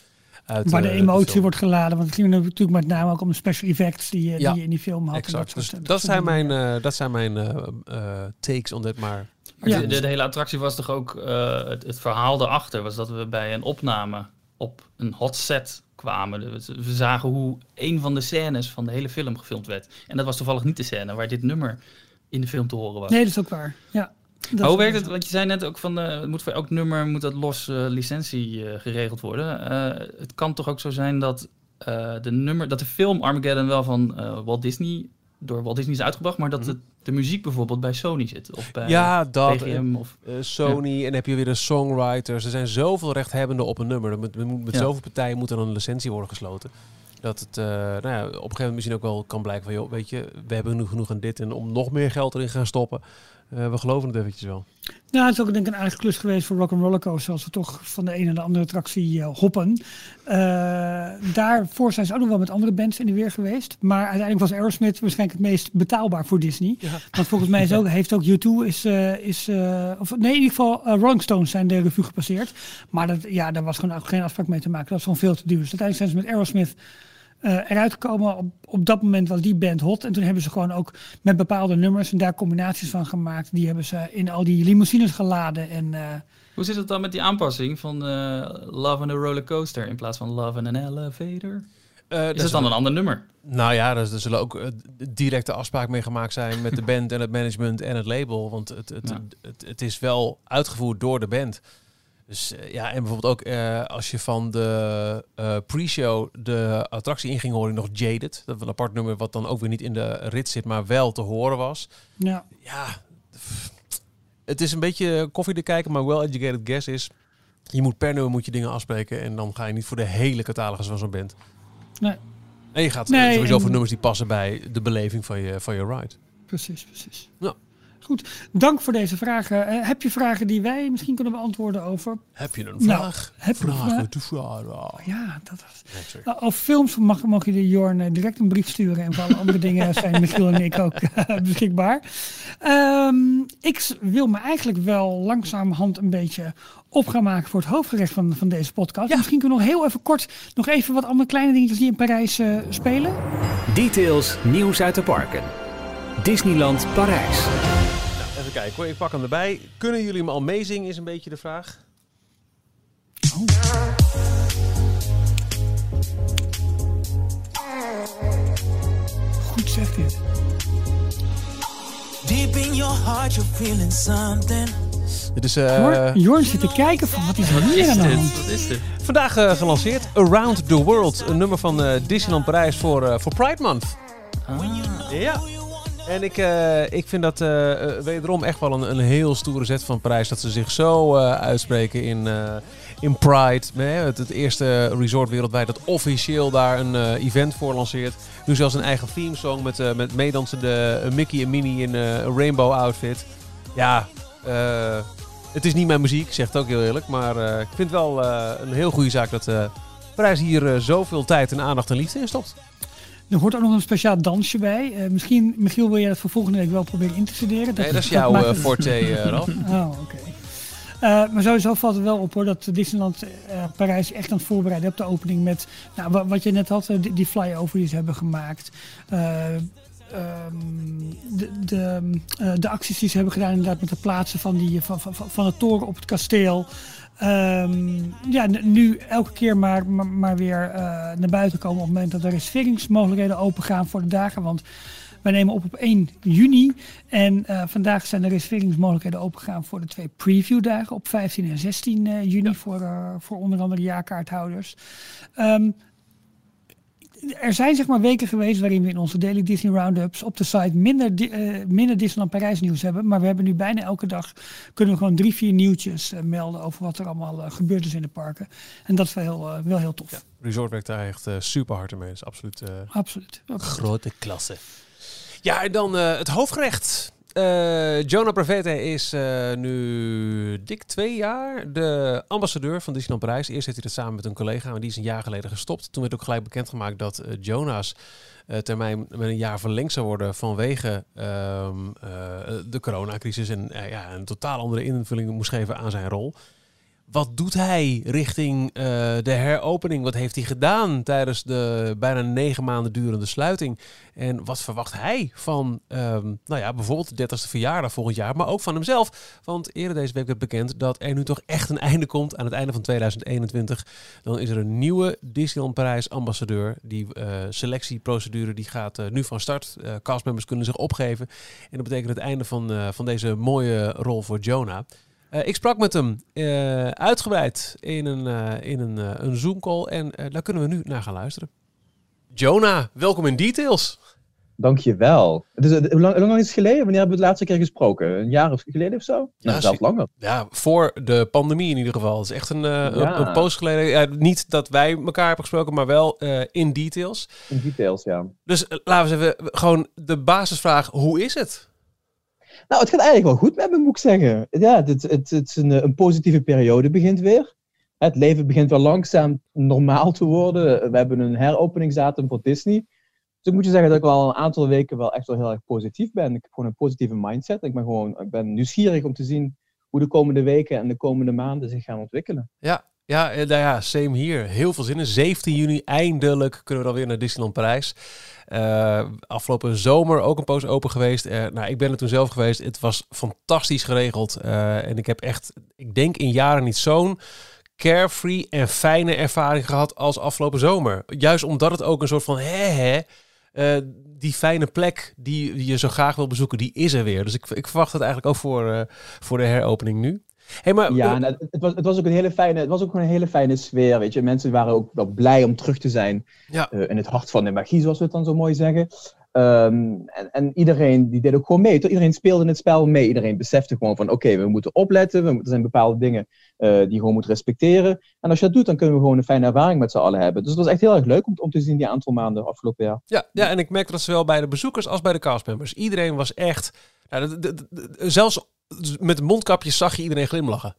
uit, Waar de emotie de wordt geladen. Want het ging natuurlijk met name ook om de special effects die, ja, die je in die film had. Exact. Dat, dus dat, zijn mijn, uh, dat zijn mijn uh, uh, takes on dit. Maar, ja. de, de, hele attractie was toch ook het, het, verhaal erachter. Was dat we bij een opname op een hot set kwamen. We zagen hoe een van de scènes van de hele film gefilmd werd. En dat was toevallig niet de scène waar dit nummer in de film te horen was. Nee, dat is ook waar. Ja. Hoe werkt het? Want je zei net ook van, uh, moet voor elk nummer moet dat los uh, licentie uh, geregeld worden. het kan toch ook zo zijn dat de nummer, dat de film Armageddon wel van Walt Disney door Walt Disney is uitgebracht, maar dat mm -hmm. de, de, muziek bijvoorbeeld bij Sony zit of bij ja, dat, of Sony ja. en heb je weer de songwriters. Er zijn zoveel rechthebbenden op een nummer. Met, met, met ja. zoveel partijen moet er een licentie worden gesloten. Dat het uh, nou ja, op een gegeven moment misschien ook wel kan blijken van, joh, weet je, we hebben nu genoeg aan dit en om nog meer geld erin gaan stoppen. Uh, we geloven het eventjes wel. Nou, het is ook denk ik een aardige klus geweest voor Rock Roller Coaster, als we toch van de ene naar de andere attractie uh, hoppen. daarvoor zijn ze ook nog wel met andere bands in de weer geweest. Maar uiteindelijk was Aerosmith waarschijnlijk het meest betaalbaar voor Disney. Ja. Want volgens mij is (laughs) ook, heeft ook U2 is, is of nee, in ieder geval Rolling Stones zijn de revue gepasseerd. Maar dat, ja, daar was gewoon geen afspraak mee te maken. Dat was gewoon veel te duur. Dus uiteindelijk zijn ze met Aerosmith uh, eruit gekomen. Op, op dat moment was die band hot. En toen hebben ze gewoon ook met bepaalde nummers en daar combinaties van gemaakt. Die hebben ze in al die limousines geladen. En, uh, Hoe zit het dan met die aanpassing van uh, Love on a Roller Coaster in plaats van Love on an Elevator? Uh, is het dan een ander nummer? Nou ja, er, er zullen ook uh, directe afspraken mee gemaakt zijn met de (laughs) band en het management en het label. Want het, het, ja. het, het, is wel uitgevoerd door de band. Dus uh, ja, en bijvoorbeeld ook uh, als je van de uh, pre-show de attractie inging, hoor je nog Jaded. Dat was een apart nummer wat dan ook weer niet in de rit zit, maar wel te horen was. Ja. Ja, het is een beetje koffie te kijken, maar well educated guess is, je moet per nummer moet je dingen afspreken en dan ga je niet voor de hele catalogus van zo'n band. Nee. En je gaat nee, sowieso en... voor nummers die passen bij de beleving van je, van je ride. Precies, precies. Ja. Goed, dank voor deze vragen. Uh, heb je vragen die wij misschien kunnen beantwoorden over? Heb je een vraag? Nou, heb je ja, dat is. Nee, nou, of films mag, mag je de Jorn uh, direct een brief sturen. En voor alle andere dingen (laughs) zijn Michiel en ik ook uh, beschikbaar. Um, ik wil me eigenlijk wel langzamerhand een beetje op gaan maken voor het hoofdgerecht van, van deze podcast. Ja. Misschien kunnen we nog heel even kort nog even wat andere kleine dingetjes die in Parijs spelen. Details, nieuws uit de parken. Disneyland Parijs. Even kijken hoor, ik pak hem erbij. Kunnen jullie hem al meezingen is een beetje de vraag. Oh. Goed zegt dit. Deep in your heart you're feeling something. Dit is, uh, Jorn zit te kijken van wat is er hier aan de hand? Wat is dit? Vandaag uh, gelanceerd Around the World. Een nummer van uh, Disneyland Parijs voor, uh, voor Pride Month. Ah. Ja. En ik, uh, ik vind dat uh, wederom echt wel een, een heel stoere zet van Parijs. Dat ze zich zo uitspreken in, in Pride. Het, het eerste resort wereldwijd dat officieel daar een event voor lanceert. Nu zelfs een eigen themesong met, met meedansende Mickey en Minnie in een rainbow outfit. Ja, het is niet mijn muziek, zegt het ook heel eerlijk. Maar ik vind wel een heel goede zaak dat Parijs hier zoveel tijd en aandacht en liefde in stopt. Er hoort ook nog een speciaal dansje bij. Uh, misschien, Michiel, wil jij dat voor volgende week wel proberen in te studeren? Dat nee, dat is jouw uh, forte, uh, (laughs) Ralf. oh, oké. maar sowieso valt het wel op hoor dat Disneyland Parijs echt aan het voorbereiden op de opening met nou, wat je net had, die, die flyover die ze hebben gemaakt. Ehm, de, de, de, acties die ze hebben gedaan inderdaad met het plaatsen van, die, van, van, van het toren op het kasteel. Um, ja, nu elke keer maar, maar, weer uh, naar buiten komen op het moment dat de reserveringsmogelijkheden open gaan voor de dagen. Want wij nemen op op 1 juni en uh, vandaag zijn de reserveringsmogelijkheden opengegaan voor de twee previewdagen op 15 en 16 uh, juni voor, voor onder andere jaarkaarthouders. Um, er zijn zeg maar weken geweest waarin we in onze Daily Disney Roundups op de site minder, uh, minder Disneyland Parijs nieuws hebben. Maar we hebben nu bijna elke dag kunnen we gewoon drie, vier nieuwtjes uh, melden over wat er allemaal uh, gebeurd is in de parken. En dat is wel heel, wel heel tof. Ja, Resort werkt daar echt super hard mee. Dat is absoluut, absoluut, absoluut. grote klasse. Ja, en dan het hoofdgerecht. Uh, Jonah Pravete is uh, nu dik twee jaar de ambassadeur van Disneyland Parijs. Eerst heeft hij dat samen met een collega, maar die is een jaar geleden gestopt. Toen werd ook gelijk bekendgemaakt dat uh, Jonas termijn met een jaar verlengd zou worden vanwege ehm, de coronacrisis en ja, een totaal andere invulling moest geven aan zijn rol. Wat doet hij richting uh, de heropening? Wat heeft hij gedaan tijdens de bijna negen maanden durende sluiting? En wat verwacht hij van, um, nou ja, bijvoorbeeld de 30ste verjaardag volgend jaar, maar ook van hemzelf? Want eerder deze week werd bekend dat er nu toch echt een einde komt aan het einde van 2021. Dan is er een nieuwe Disneyland Parijs ambassadeur. Die uh, selectieprocedure die gaat uh, nu van start. castmembers kunnen zich opgeven. En dat betekent het einde van, van deze mooie rol voor Jonah. Uh, ik sprak met hem uh, uitgebreid in een, uh, in een, een Zoom-call en daar kunnen we nu naar gaan luisteren. Jonah, welkom in Details. Dankjewel. Dus, hoe, lang, hoe lang is het geleden? Wanneer hebben we het laatste keer gesproken? Een jaar of geleden of zo? Nou, ja, zelfs langer. Ja, voor de pandemie in ieder geval. Het is echt een, ja. een, post geleden. Ja, niet dat wij elkaar hebben gesproken, maar wel in Details. In Details, ja. Dus laten we eens even gewoon de basisvraag. Hoe is het? Nou, het gaat eigenlijk wel goed met me, moet ik zeggen. Ja, het, het, het is een, een positieve periode begint weer. Het leven begint wel langzaam normaal te worden. We hebben een heropeningsdatum voor Disney. Dus ik moet je zeggen dat ik wel een aantal weken wel echt wel heel erg positief ben. Ik heb gewoon een positieve mindset. Ik ben gewoon ik ben nieuwsgierig om te zien hoe de komende weken en de komende maanden zich gaan ontwikkelen. Ja, ja, eh, nou ja, same hier. Heel veel zin in. 17 juni eindelijk kunnen we dan weer naar Disneyland Parijs. Uh, afgelopen zomer ook een poos open geweest. Uh, nou, ik ben er toen zelf geweest. Het was fantastisch geregeld. En ik heb echt, ik denk in jaren niet zo'n carefree en fijne ervaring gehad als afgelopen zomer. Juist omdat het ook een soort van hè hè. die fijne plek die je zo graag wil bezoeken, die is er weer. Dus ik, ik verwacht het eigenlijk ook voor, voor de heropening nu. Hey, maar, ja, nou, het, was, het was ook een hele fijne, het was ook een hele fijne sfeer, weet je. Mensen waren ook wel blij om terug te zijn ja. uh, in het hart van de magie, zoals we het dan zo mooi zeggen. Um, en, en, iedereen die deed ook gewoon mee. Iedereen speelde in het spel mee. Iedereen besefte gewoon van oké, we moeten opletten. We, er zijn bepaalde dingen uh, die je gewoon moet respecteren. En als je dat doet, dan kunnen we gewoon een fijne ervaring met z'n allen hebben. Dus het was echt heel erg leuk om, om te zien die aantal maanden afgelopen jaar. Ja, ja, en ik merkte dat zowel bij de bezoekers als bij de castmembers. Iedereen was echt... Nou, zelfs met mondkapjes zag je iedereen glimlachen.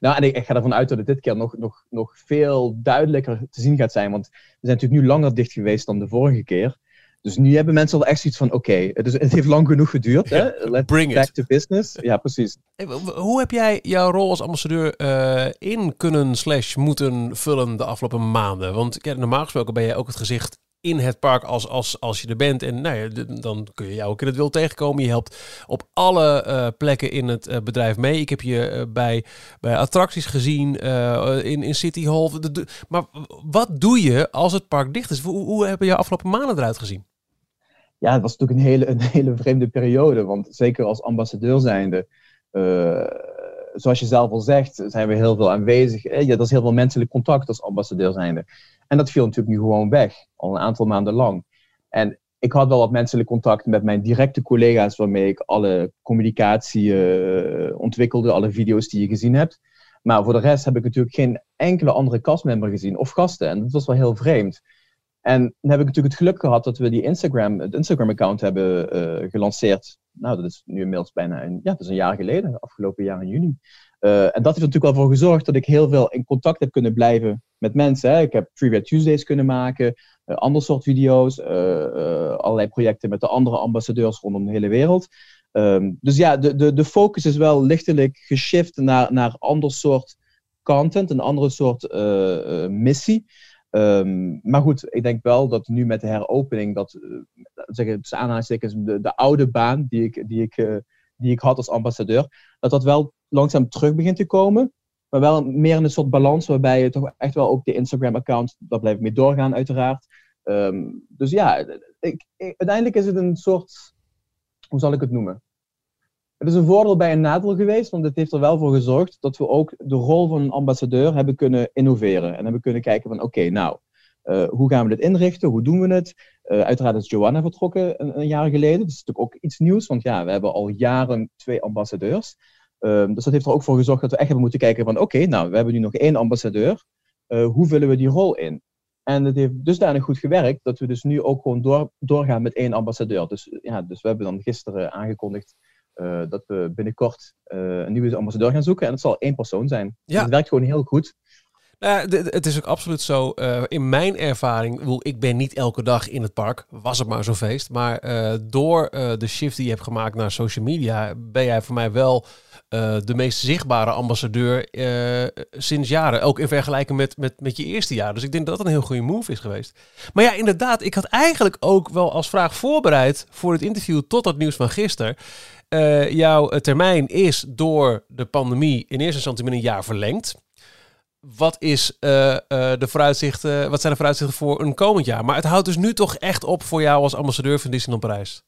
Nou, en ik, ik, ga ervan uit dat het dit keer nog, nog, nog veel duidelijker te zien gaat zijn. Want we zijn natuurlijk nu langer dicht geweest dan de vorige keer. Dus nu hebben mensen al echt zoiets van: oké, het, het, heeft lang genoeg geduurd. Hè? Let's Bring back it. to business. Ja, precies. hoe heb jij jouw rol als ambassadeur uh, in kunnen slash moeten vullen de afgelopen maanden? Want ja, normaal gesproken ben jij ook het gezicht in het park als, als, als je er bent. En nou ja, dan kun je jou ook in het wil tegenkomen. Je helpt op alle uh, plekken in het uh, bedrijf mee. Ik heb je uh, bij, bij attracties gezien, in, in City Hall. maar wat doe je als het park dicht is? Hoe, hoe hebben je afgelopen maanden eruit gezien? Ja, het was natuurlijk een hele, een hele vreemde periode. Want zeker als ambassadeur zijnde zoals je zelf al zegt, zijn we heel veel aanwezig. Ja, er is heel veel menselijk contact als ambassadeur zijnde. En dat viel natuurlijk nu gewoon weg, al een aantal maanden lang. En ik had wel wat menselijk contact met mijn directe collega's, waarmee ik alle communicatie uh, ontwikkelde, alle video's die je gezien hebt. Maar voor de rest heb ik natuurlijk geen enkele andere castmember gezien of gasten. En dat was wel heel vreemd. En dan heb ik natuurlijk het geluk gehad dat we die Instagram, het Instagram-account hebben uh, gelanceerd. Nou, dat is nu inmiddels bijna een, ja, dat is een jaar geleden, afgelopen jaar in juni. Uh, en dat heeft natuurlijk wel voor gezorgd dat ik heel veel in contact heb kunnen blijven met mensen. Hè. Ik heb Trivia Tuesdays kunnen maken, uh, ander soort video's, allerlei projecten met de andere ambassadeurs rondom de hele wereld. Um, dus ja, de, de, de focus is wel lichtelijk geshift naar, naar ander soort content, een andere soort missie. Um, maar goed, ik denk wel dat nu met de heropening, dat, zeg aanhalingstekens, de, de oude baan die ik, die, ik, die ik had als ambassadeur, dat dat wel langzaam terug begint te komen. Maar wel meer in een soort balans waarbij je toch echt wel ook de Instagram-account, daar blijf mee doorgaan uiteraard. Um, dus ja, ik, uiteindelijk is het een soort, hoe zal ik het noemen? Het is een voordeel bij een nadeel geweest, want het heeft er wel voor gezorgd dat we ook de rol van een ambassadeur hebben kunnen innoveren. En hebben kunnen kijken van oké, nou, uh, hoe gaan we dit inrichten? Hoe doen we het? Uh, uiteraard is Joanna vertrokken een, een, jaar geleden. Dat is natuurlijk ook iets nieuws, want ja, we hebben al jaren twee ambassadeurs. Uh, dus dat heeft er ook voor gezorgd dat we echt hebben moeten kijken van oké, nou, we hebben nu nog één ambassadeur. Uh, hoe vullen we die rol in? En het heeft dusdanig goed gewerkt dat we dus nu ook gewoon door, doorgaan met één ambassadeur. Dus, ja, dus we hebben dan gisteren aangekondigd uh, dat we binnenkort uh, een nieuwe ambassadeur gaan zoeken. En het zal één persoon zijn. Ja. Dus het werkt gewoon heel goed. Nou, het is ook absoluut zo. Uh, in mijn ervaring, ik ben niet elke dag in het park, was het maar zo'n feest. Maar door de shift die je hebt gemaakt naar social media, ben jij voor mij wel de meest zichtbare ambassadeur sinds jaren. Ook in vergelijking met, met, met je eerste jaar. Dus ik denk dat dat een heel goede move is geweest. Maar ja, inderdaad, ik had eigenlijk ook wel als vraag voorbereid voor het interview tot dat nieuws van gisteren. Jouw termijn is door de pandemie in eerste instantie met een jaar verlengd. Wat, is, uh, uh, de vooruitzichten, wat zijn de vooruitzichten voor een komend jaar? Maar het houdt dus nu toch echt op voor jou als ambassadeur van Disneyland Parijs.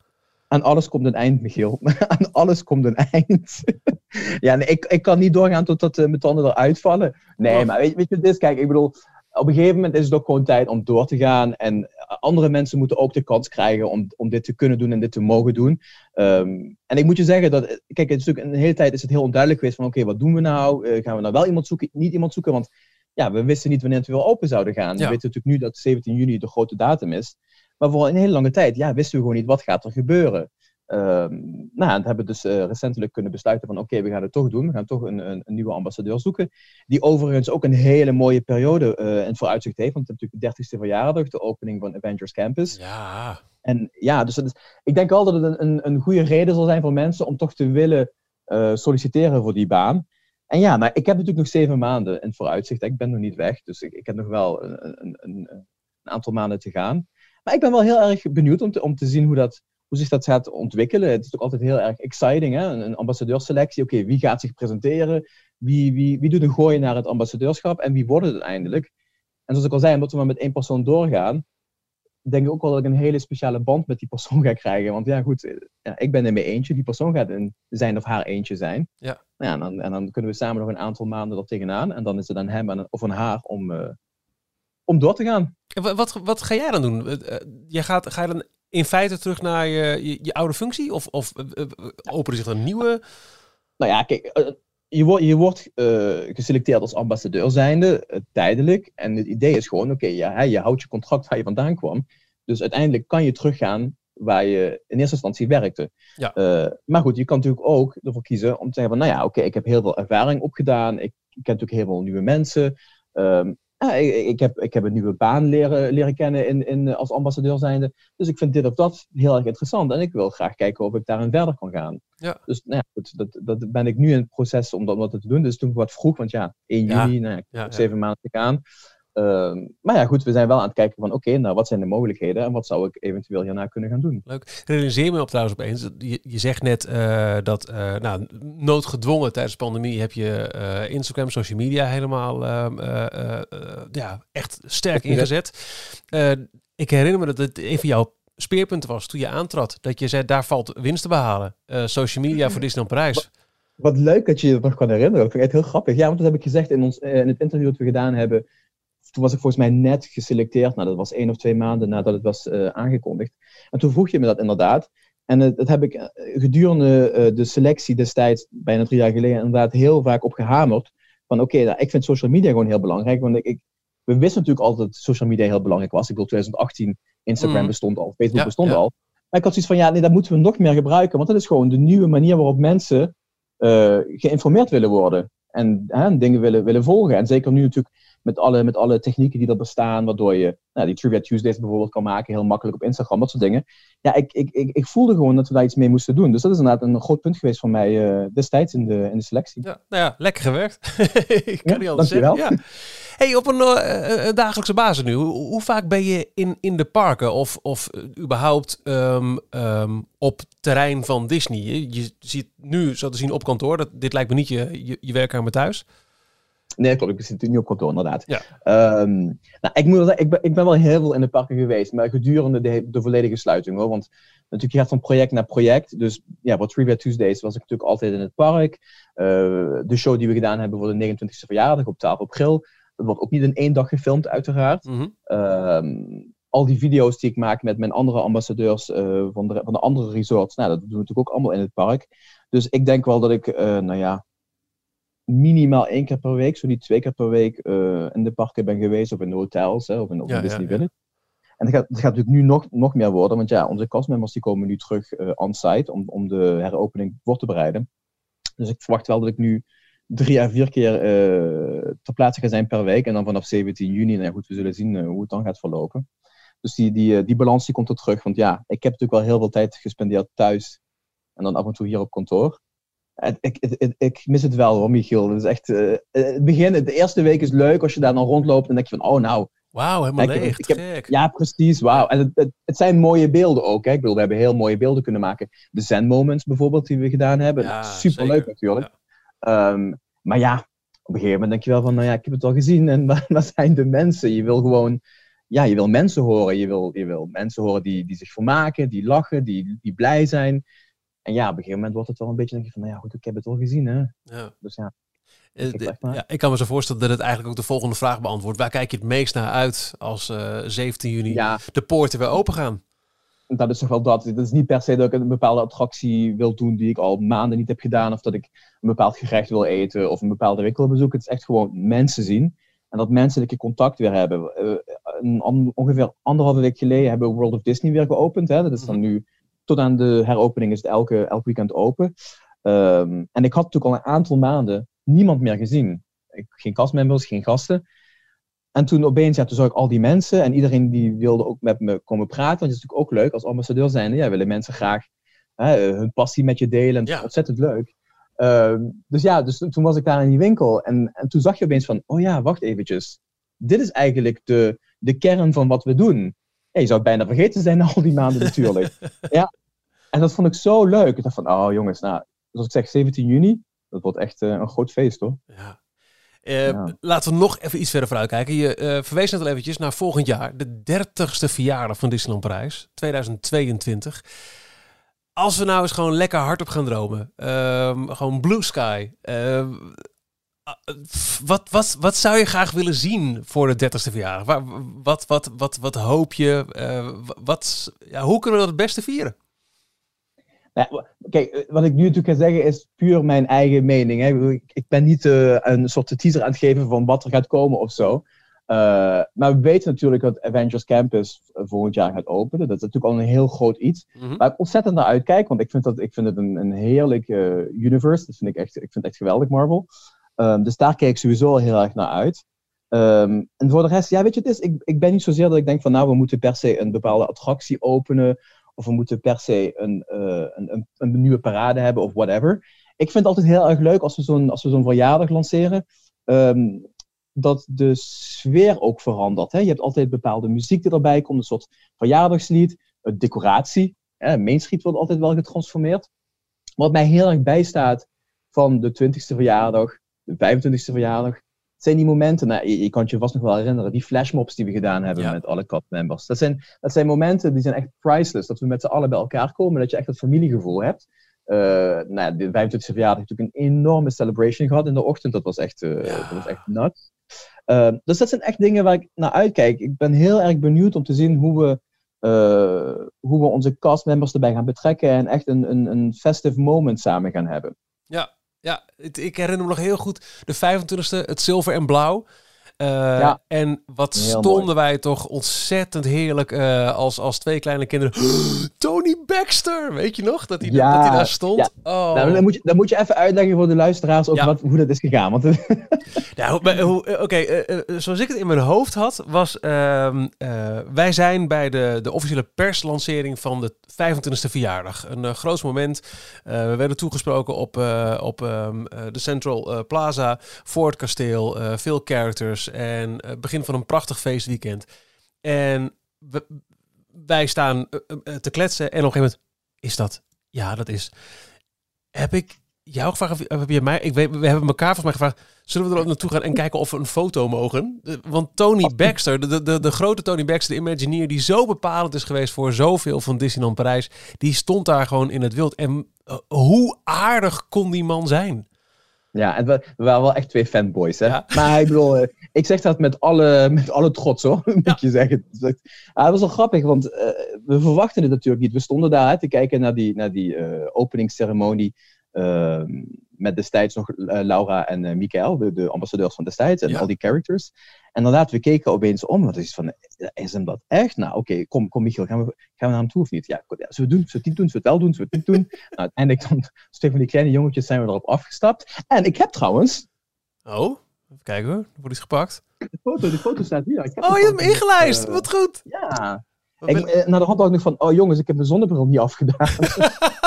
Aan alles komt een eind, Michiel. (laughs) Aan alles komt een eind. (laughs) ja, nee, ik, ik kan niet doorgaan totdat de mijn tanden eruit vallen. Nee, oh. maar weet, weet je wat is? Kijk, ik bedoel, op een gegeven moment is het ook gewoon tijd om door te gaan. En andere mensen moeten ook de kans krijgen om, om dit te kunnen doen en dit te mogen doen. Um, en ik moet je zeggen dat, kijk, het is natuurlijk een hele tijd is het heel onduidelijk geweest van oké, okay, wat doen we nou? Uh, gaan we nou wel iemand zoeken, niet iemand zoeken? Want ja, we wisten niet wanneer het weer open zouden gaan. Ja. We weten natuurlijk nu dat 17 juni de grote datum is. Maar voor een hele lange tijd, ja, wisten we gewoon niet wat gaat er gebeuren. Um, nou, en hebben dus uh, recentelijk kunnen besluiten van oké, we gaan het toch doen. We gaan toch een, een, een, nieuwe ambassadeur zoeken. Die overigens ook een hele mooie periode uh, in vooruitzicht heeft. Want het is natuurlijk de 30ste verjaardag, de opening van Avengers Campus. Ja. En ja, dus is, ik denk wel dat het een, een, een goede reden zal zijn voor mensen om toch te willen uh, solliciteren voor die baan. En ja, maar ik heb natuurlijk nog zeven maanden in vooruitzicht. Ik ben nog niet weg, dus ik, ik heb nog wel een, een, een, een aantal maanden te gaan. Maar ik ben wel heel erg benieuwd om te, om te zien hoe dat hoe zich dat gaat ontwikkelen. Het is ook altijd heel erg exciting, hè? een, ambassadeurselectie. Oké, wie gaat zich presenteren? Wie, wie, wie doet een gooi naar het ambassadeurschap? En wie wordt het uiteindelijk? En zoals ik al zei, omdat we maar met één persoon doorgaan, denk ik ook wel dat ik een hele speciale band met die persoon ga krijgen. Want ja, goed, ja, ik ben er mee eentje. Die persoon gaat in zijn of haar eentje zijn. Ja. ja en, dan, en dan kunnen we samen nog een aantal maanden er tegenaan. En dan is het aan hem of aan haar om, uh, om door te gaan. Wat, wat, wat ga jij dan doen? Uh, jij gaat, ga je dan in feite terug naar je, je, je oude functie? Of, of uh, openen zich een nieuwe? Nou ja, kijk, je, wordt je wordt uh, geselecteerd als ambassadeur zijnde, tijdelijk. En het idee is gewoon, oké, okay, ja, je houdt je contract waar je vandaan kwam. Dus uiteindelijk kan je teruggaan waar je in eerste instantie werkte. Ja. maar goed, je kan natuurlijk ook ervoor kiezen om te zeggen van, nou ja, oké, okay, ik heb heel veel ervaring opgedaan. Ik, ik ken natuurlijk heel veel nieuwe mensen. Um, ja, ik, ik, heb, ik heb een nieuwe baan leren, leren kennen in, in, als ambassadeur zijnde. Dus ik vind dit of dat heel erg interessant. En ik wil graag kijken of ik daarin verder kan gaan. Ja. Dus nou ja, goed, dat, dat ben ik nu in het proces om dat, te doen. Dus toen wat vroeg, want ja, 1 juli, nou, ja, zeven maanden te Uh, maar ja, goed, we zijn wel aan het kijken van oké, okay, nou wat zijn de mogelijkheden en wat zou ik eventueel hierna kunnen gaan doen. Leuk. Realiseer me op trouwens opeens, je, je zegt net uh, dat uh, nou, noodgedwongen tijdens de pandemie heb je uh, Instagram, social media helemaal ehm, ja, echt sterk ingezet. ik herinner me dat het een van jouw speerpunten was toen je aantrad. Dat je zei, daar valt winst te behalen. social media voor Disneyland Parijs. Wat leuk dat je je nog kan herinneren. Dat vind ik echt heel grappig. Ja, want dat heb ik gezegd in, ons, in het interview dat we gedaan hebben toen was ik volgens mij net geselecteerd. Nou, dat was één of twee maanden nadat het was uh, aangekondigd. En toen vroeg je me dat inderdaad. En uh, dat heb ik uh, gedurende de selectie destijds, bijna drie jaar geleden, inderdaad heel vaak op gehamerd. van oké, nou, ik vind social media gewoon heel belangrijk. Want ik, ik, we wisten natuurlijk altijd dat social media heel belangrijk was. Ik bedoel, 2018, Instagram mm. bestond al, Facebook bestond al. Maar ik had zoiets van, ja, nee, dat moeten we nog meer gebruiken. Want dat is gewoon de nieuwe manier waarop mensen geïnformeerd willen worden. En hè, dingen willen, willen volgen. En zeker nu natuurlijk met alle, met alle technieken die er bestaan, waardoor je nou, die Trivia Tuesdays bijvoorbeeld kan maken, heel makkelijk op Instagram, dat soort dingen. Ja, ik, ik, ik, ik voelde gewoon dat we daar iets mee moesten doen. Dus dat is inderdaad een groot punt geweest voor mij uh, destijds in de, in de selectie. Ja, nou ja, lekker gewerkt. (laughs) ik kan ja, niet anders zeggen. Ja. Hey, op een uh, dagelijkse basis nu, hoe, hoe, vaak ben je in, in de parken of, of überhaupt um, um, op terrein van Disney? Je, je ziet nu, zo te zien, op kantoor, dat, dit lijkt me niet je, je, je werkkamer thuis. Nee, klopt. Ik zit nu op kantoor, inderdaad. Ja. Um, nou, ik, moet zeggen, ik, ben, ik ben wel heel veel in de parken geweest, maar gedurende de, de volledige sluiting hoor. Want natuurlijk, je gaat van project naar project. Dus ja, wat Trivia Tuesdays was ik natuurlijk altijd in het park. Uh, de show die we gedaan hebben voor de 29e verjaardag op tafel op Grill. Dat wordt ook niet in één dag gefilmd, uiteraard. Mm -hmm. al die video's die ik maak met mijn andere ambassadeurs uh, van, de, van de andere resorts, nou, dat doen we natuurlijk ook allemaal in het park. Dus ik denk wel dat ik, uh, nou ja, minimaal één keer per week, zo niet twee keer per week, uh, in de parken ben geweest of in de hotels hè, of in, of Disney ja, Village. En dat gaat, dat gaat natuurlijk nu nog, nog meer worden, want ja, onze castmembers die komen nu terug uh, on-site om, om de heropening voor te bereiden. Dus ik verwacht wel dat ik nu drie à vier keer uh, ter plaatse ga zijn per week. En dan vanaf 17 juni, nou goed, we zullen zien hoe het dan gaat verlopen. Dus die, die, die balans die komt er terug. Want ja, ik heb natuurlijk wel heel veel tijd gespendeerd thuis en dan af en toe hier op kantoor ik, ik, ik, mis het wel hoor, Michiel. Het is echt, uh, het begin, de eerste week is leuk als je daar dan rondloopt en denk je van, oh nou. Wauw, helemaal leeg. Heb, ja, precies, wauw. En het, het, het, zijn mooie beelden ook. Hè. Ik bedoel, we hebben heel mooie beelden kunnen maken. De Zen Moments bijvoorbeeld, die we gedaan hebben. Ja, Superleuk natuurlijk. Um, maar ja, op een gegeven moment denk je wel van, nou ja, ik heb het al gezien. En (laughs) waar, zijn de mensen? Je wil gewoon, ja, je wil mensen horen. Je wil, je wil mensen horen die, die zich vermaken, die lachen, die, die blij zijn. En ja, op een gegeven moment wordt het wel een beetje, denk je van, nou ja, goed, ik heb het al gezien, hè. Ja. Dus ja. Ik, eh, ja, ik kan me zo voorstellen dat het eigenlijk ook de volgende vraag beantwoordt. Waar kijk je het meest naar uit als uh, eh, 17 juni de poorten weer open gaan? Dat is toch wel dat. Het is niet per se dat ik een bepaalde attractie wil doen die ik al maanden niet heb gedaan. Of dat ik een bepaald gerecht wil eten of een bepaalde winkel bezoeken. Het is echt gewoon mensen zien. En dat menselijke contact weer hebben. Uh, een, ongeveer anderhalve week geleden hebben we World of Disney weer geopend. Hè. Dat is dan mhm. nu tot aan de heropening is het elke, elk weekend open. Ehm, en ik had natuurlijk al een aantal maanden niemand meer gezien. Ik, geen castmembers, geen gasten. En toen opeens, ja, toen zag ik al die mensen en iedereen die wilde ook met me komen praten. Want het is natuurlijk ook leuk als ambassadeur zijn. Ja, willen mensen graag hè, hun passie met je delen. Ja. Ontzettend leuk. Ehm, dus ja, dus toen was ik daar in die winkel en, en toen zag je opeens van, oh ja, wacht eventjes. Dit is eigenlijk de, de kern van wat we doen je zou het bijna vergeten zijn na (laughs) al die maanden natuurlijk. (laughs) ja. En dat vond ik zo leuk. Ik dacht van, oh jongens, nou, zoals ik zeg, 17 juni, dat wordt echt uh, een groot feest hoor. Ja. Uh, Laten we nog even iets verder vooruit kijken. Je uh, verwees net al eventjes naar volgend jaar, de 30ste verjaardag van Disneyland Parijs, 2022. Als we nou eens gewoon lekker hardop gaan dromen, uh, gewoon blue sky, ehm, wat, wat, wat zou je graag willen zien voor de 30ste verjaardag? Wat, wat, wat, wat, hoop je? Uh, wat, ja, hoe kunnen we dat het beste vieren? Nou, kijk, wat ik nu natuurlijk ga zeggen is puur mijn eigen mening. Hè. Ik, ben niet uh, een soort teaser aan het geven van wat er gaat komen of zo. Uh, maar we weten natuurlijk dat Avengers Campus volgend jaar gaat openen. Dat is natuurlijk al een heel groot iets. Mm Waar ik ontzettend naar uitkijk, want ik vind, dat, ik vind het een, een heerlijk universe. Dat vind ik, echt, ik vind het echt geweldig, Marvel. Um, dus daar kijk ik sowieso al heel erg naar uit. Um, en voor de rest, ja, weet je, het is, ik, ik ben niet zozeer dat ik denk van, nou, we moeten per se een bepaalde attractie openen, of we moeten per se een, uh, een, een, een, nieuwe parade hebben, of whatever. Ik vind het altijd heel erg leuk als we zo'n zo'n verjaardag lanceren, um, dat de sfeer ook verandert. Hè? Je hebt altijd bepaalde muziek die erbij komt, een soort verjaardagslied, een decoratie. Hè? Main wordt altijd wel getransformeerd. Wat mij heel erg bijstaat van de 20ste verjaardag, 25e verjaardag. zijn die momenten, nou, je, je, kan het je vast nog wel herinneren, die flashmobs die we gedaan hebben met alle cast Dat zijn, dat zijn momenten die zijn echt priceless. Dat we met z'n allen bij elkaar komen, dat je echt het familiegevoel hebt. Uh, nou, de 25e verjaardag heb natuurlijk een enorme celebration gehad in de ochtend. Dat was echt, uh, dat was echt nuts. Uh, dus dat zijn echt dingen waar ik naar uitkijk. Ik ben heel erg benieuwd om te zien hoe we, hoe we onze castmembers erbij gaan betrekken en echt een, een, een festive moment samen gaan hebben. Ja, ja. ik herinner me nog heel goed de 25e, het zilver en blauw. Uh, ja. En wat stonden wij toch ontzettend heerlijk uh, als, als twee kleine kinderen. (gasps) Tony Baxter, weet je nog? Dat hij, ja, dat hij daar stond. Ja. Oh. Nou, dan, moet je, dan moet je even uitleggen voor de luisteraars ook wat, hoe dat is gegaan. Want... (laughs) nou, Oké, okay, uh, zoals ik het in mijn hoofd had, was... Ehm, wij zijn bij de, de officiële perslancering van de 25e verjaardag. Een groot moment. we werden toegesproken op, op um, de Central Plaza, voor het kasteel. veel characters en het eh, begin van een prachtig feestweekend. En wij staan eh, eh, te kletsen en op een gegeven moment is dat, ja, dat is. Heb ik jou gevraagd of heb je mij? Ik weet, we hebben elkaar volgens mij gevraagd. Zullen we er ook naartoe gaan en kijken of we een foto mogen? Want Tony Baxter, de, de, de grote Tony Baxter, de Imagineer, die zo bepalend is geweest voor zoveel van Disneyland Parijs, die stond daar gewoon in het wild. En hoe aardig kon die man zijn? Ja, en we, we waren wel echt twee fanboys, hè? Maar ik bedoel, ik zeg dat met alle, met alle trots, hoor, (laughs) moet je zeggen. Ja, het was wel grappig, want uh, we verwachten het natuurlijk niet. We stonden daar te kijken naar die, naar die uh, openingsceremonie ehm, met destijds nog Laura en uh, Mikael, de, de, ambassadeurs van destijds, en al die characters. En inderdaad, we keken opeens om. Want is van, is hem dat echt? Nou, oké, kom, kom Michiel, gaan we, gaan we naar hem toe of niet? Ja, ja zullen we doen? Zullen we het niet doen? Zullen we het wel doen? Zullen we het niet doen? (laughs) nou, uiteindelijk dan, van die kleine jongetjes zijn we erop afgestapt. En ik heb trouwens... Oh, even kijken hoor. Wordt iets gepakt? De foto, de foto staat hier. oh, je hebt hem ingelijst. Uh, Wat goed. Ja. Ik, ben... Eh, naar de hand had ik van, oh jongens, ik heb mijn zonnebril niet afgedaan. (laughs)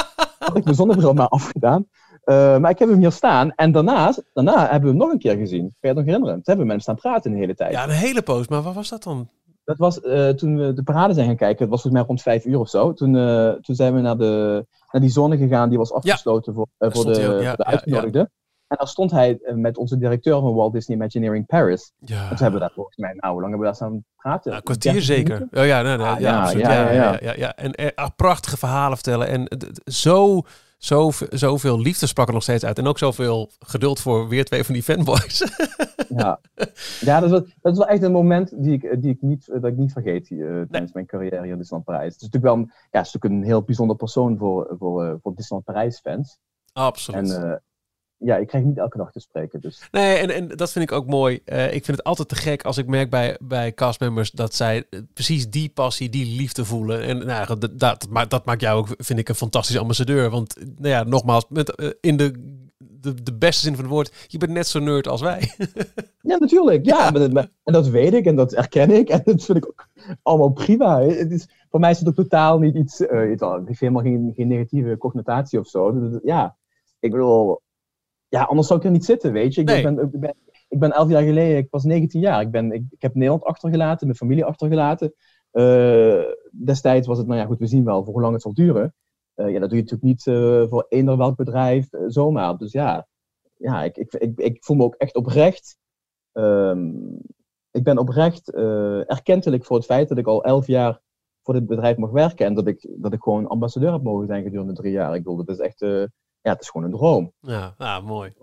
(laughs) had ik mijn zonnebril maar afgedaan. Uh, maar ik heb hem hier staan. En daarnaast, daarna hebben we hem nog een keer gezien. Kan je het nog herinneren? Toen hebben we met hem staan praten de hele tijd. Ja, een hele poos. Maar wat was dat dan? Dat was uh, toen we de parade zijn gaan kijken. Het was volgens mij rond vijf uur of zo. Toen, uh, toen zijn we naar, de, naar die zone gegaan. Die was afgesloten voor, voor, de, ja, voor de uitgenodigden. En daar stond hij met onze directeur van Walt Disney Imagineering Paris. Ja. En toen hebben we daar volgens mij, nou, hoe lang hebben we daar staan praten? een kwartier zeker. Oh ja, nee, nee, ah, ja, ja, ja, ja, ja, En uh, prachtige verhalen vertellen. En zo zo, zoveel liefde sprak er nog steeds uit. En ook zoveel geduld voor weer twee van die fanboys. (laughs) ja, ja dat, is wel, dat is wel echt een moment die ik, die ik niet, dat ik niet vergeet uh, tijdens mijn carrière in Disneyland Parijs. Het is natuurlijk wel een, ja, is natuurlijk een heel bijzonder persoon voor, voor, uh, voor Disneyland Parijs fans. Absoluut. En, uh, ja, ik krijg niet elke dag te spreken. Dus. Nee, en, en dat vind ik ook mooi. Uh, ik vind het altijd te gek als ik merk bij, bij castmembers dat zij precies die passie, die liefde voelen. En nou, dat, dat, dat maakt jou ook, vind ik, een fantastische ambassadeur. Want, nou ja, nogmaals, met, uh, in de, de, de beste zin van het woord, je bent net zo nerd als wij. (laughs) ja, natuurlijk. Ja, ja. en dat weet ik en dat erken ik. En dat vind ik ook allemaal prima. Het is, voor mij is het ook totaal niet iets, uh, iets ik helemaal geen, geen negatieve connotatie of zo. Ja, ik bedoel ja, anders zou ik er niet zitten, weet je. Ik, ben, ik, ben, ik ben elf jaar geleden, ik was 19 jaar. Ik, ben, ik, ik heb Nederland achtergelaten, mijn familie achtergelaten. Uh, destijds was het, nou ja, goed, we zien wel voor hoe lang het zal duren. Uh, ja, dat doe je natuurlijk niet uh, voor eender welk bedrijf zomaar. Dus ja, ja ik, ik, ik, ik voel me ook echt oprecht. Um, ik ben oprecht erkentelijk voor het feit dat ik al elf jaar voor dit bedrijf mag werken. En dat ik, dat ik gewoon ambassadeur heb mogen zijn gedurende drie jaar. Ik bedoel, dat is echt ja, het is gewoon een droom. Ja, ah, mooi.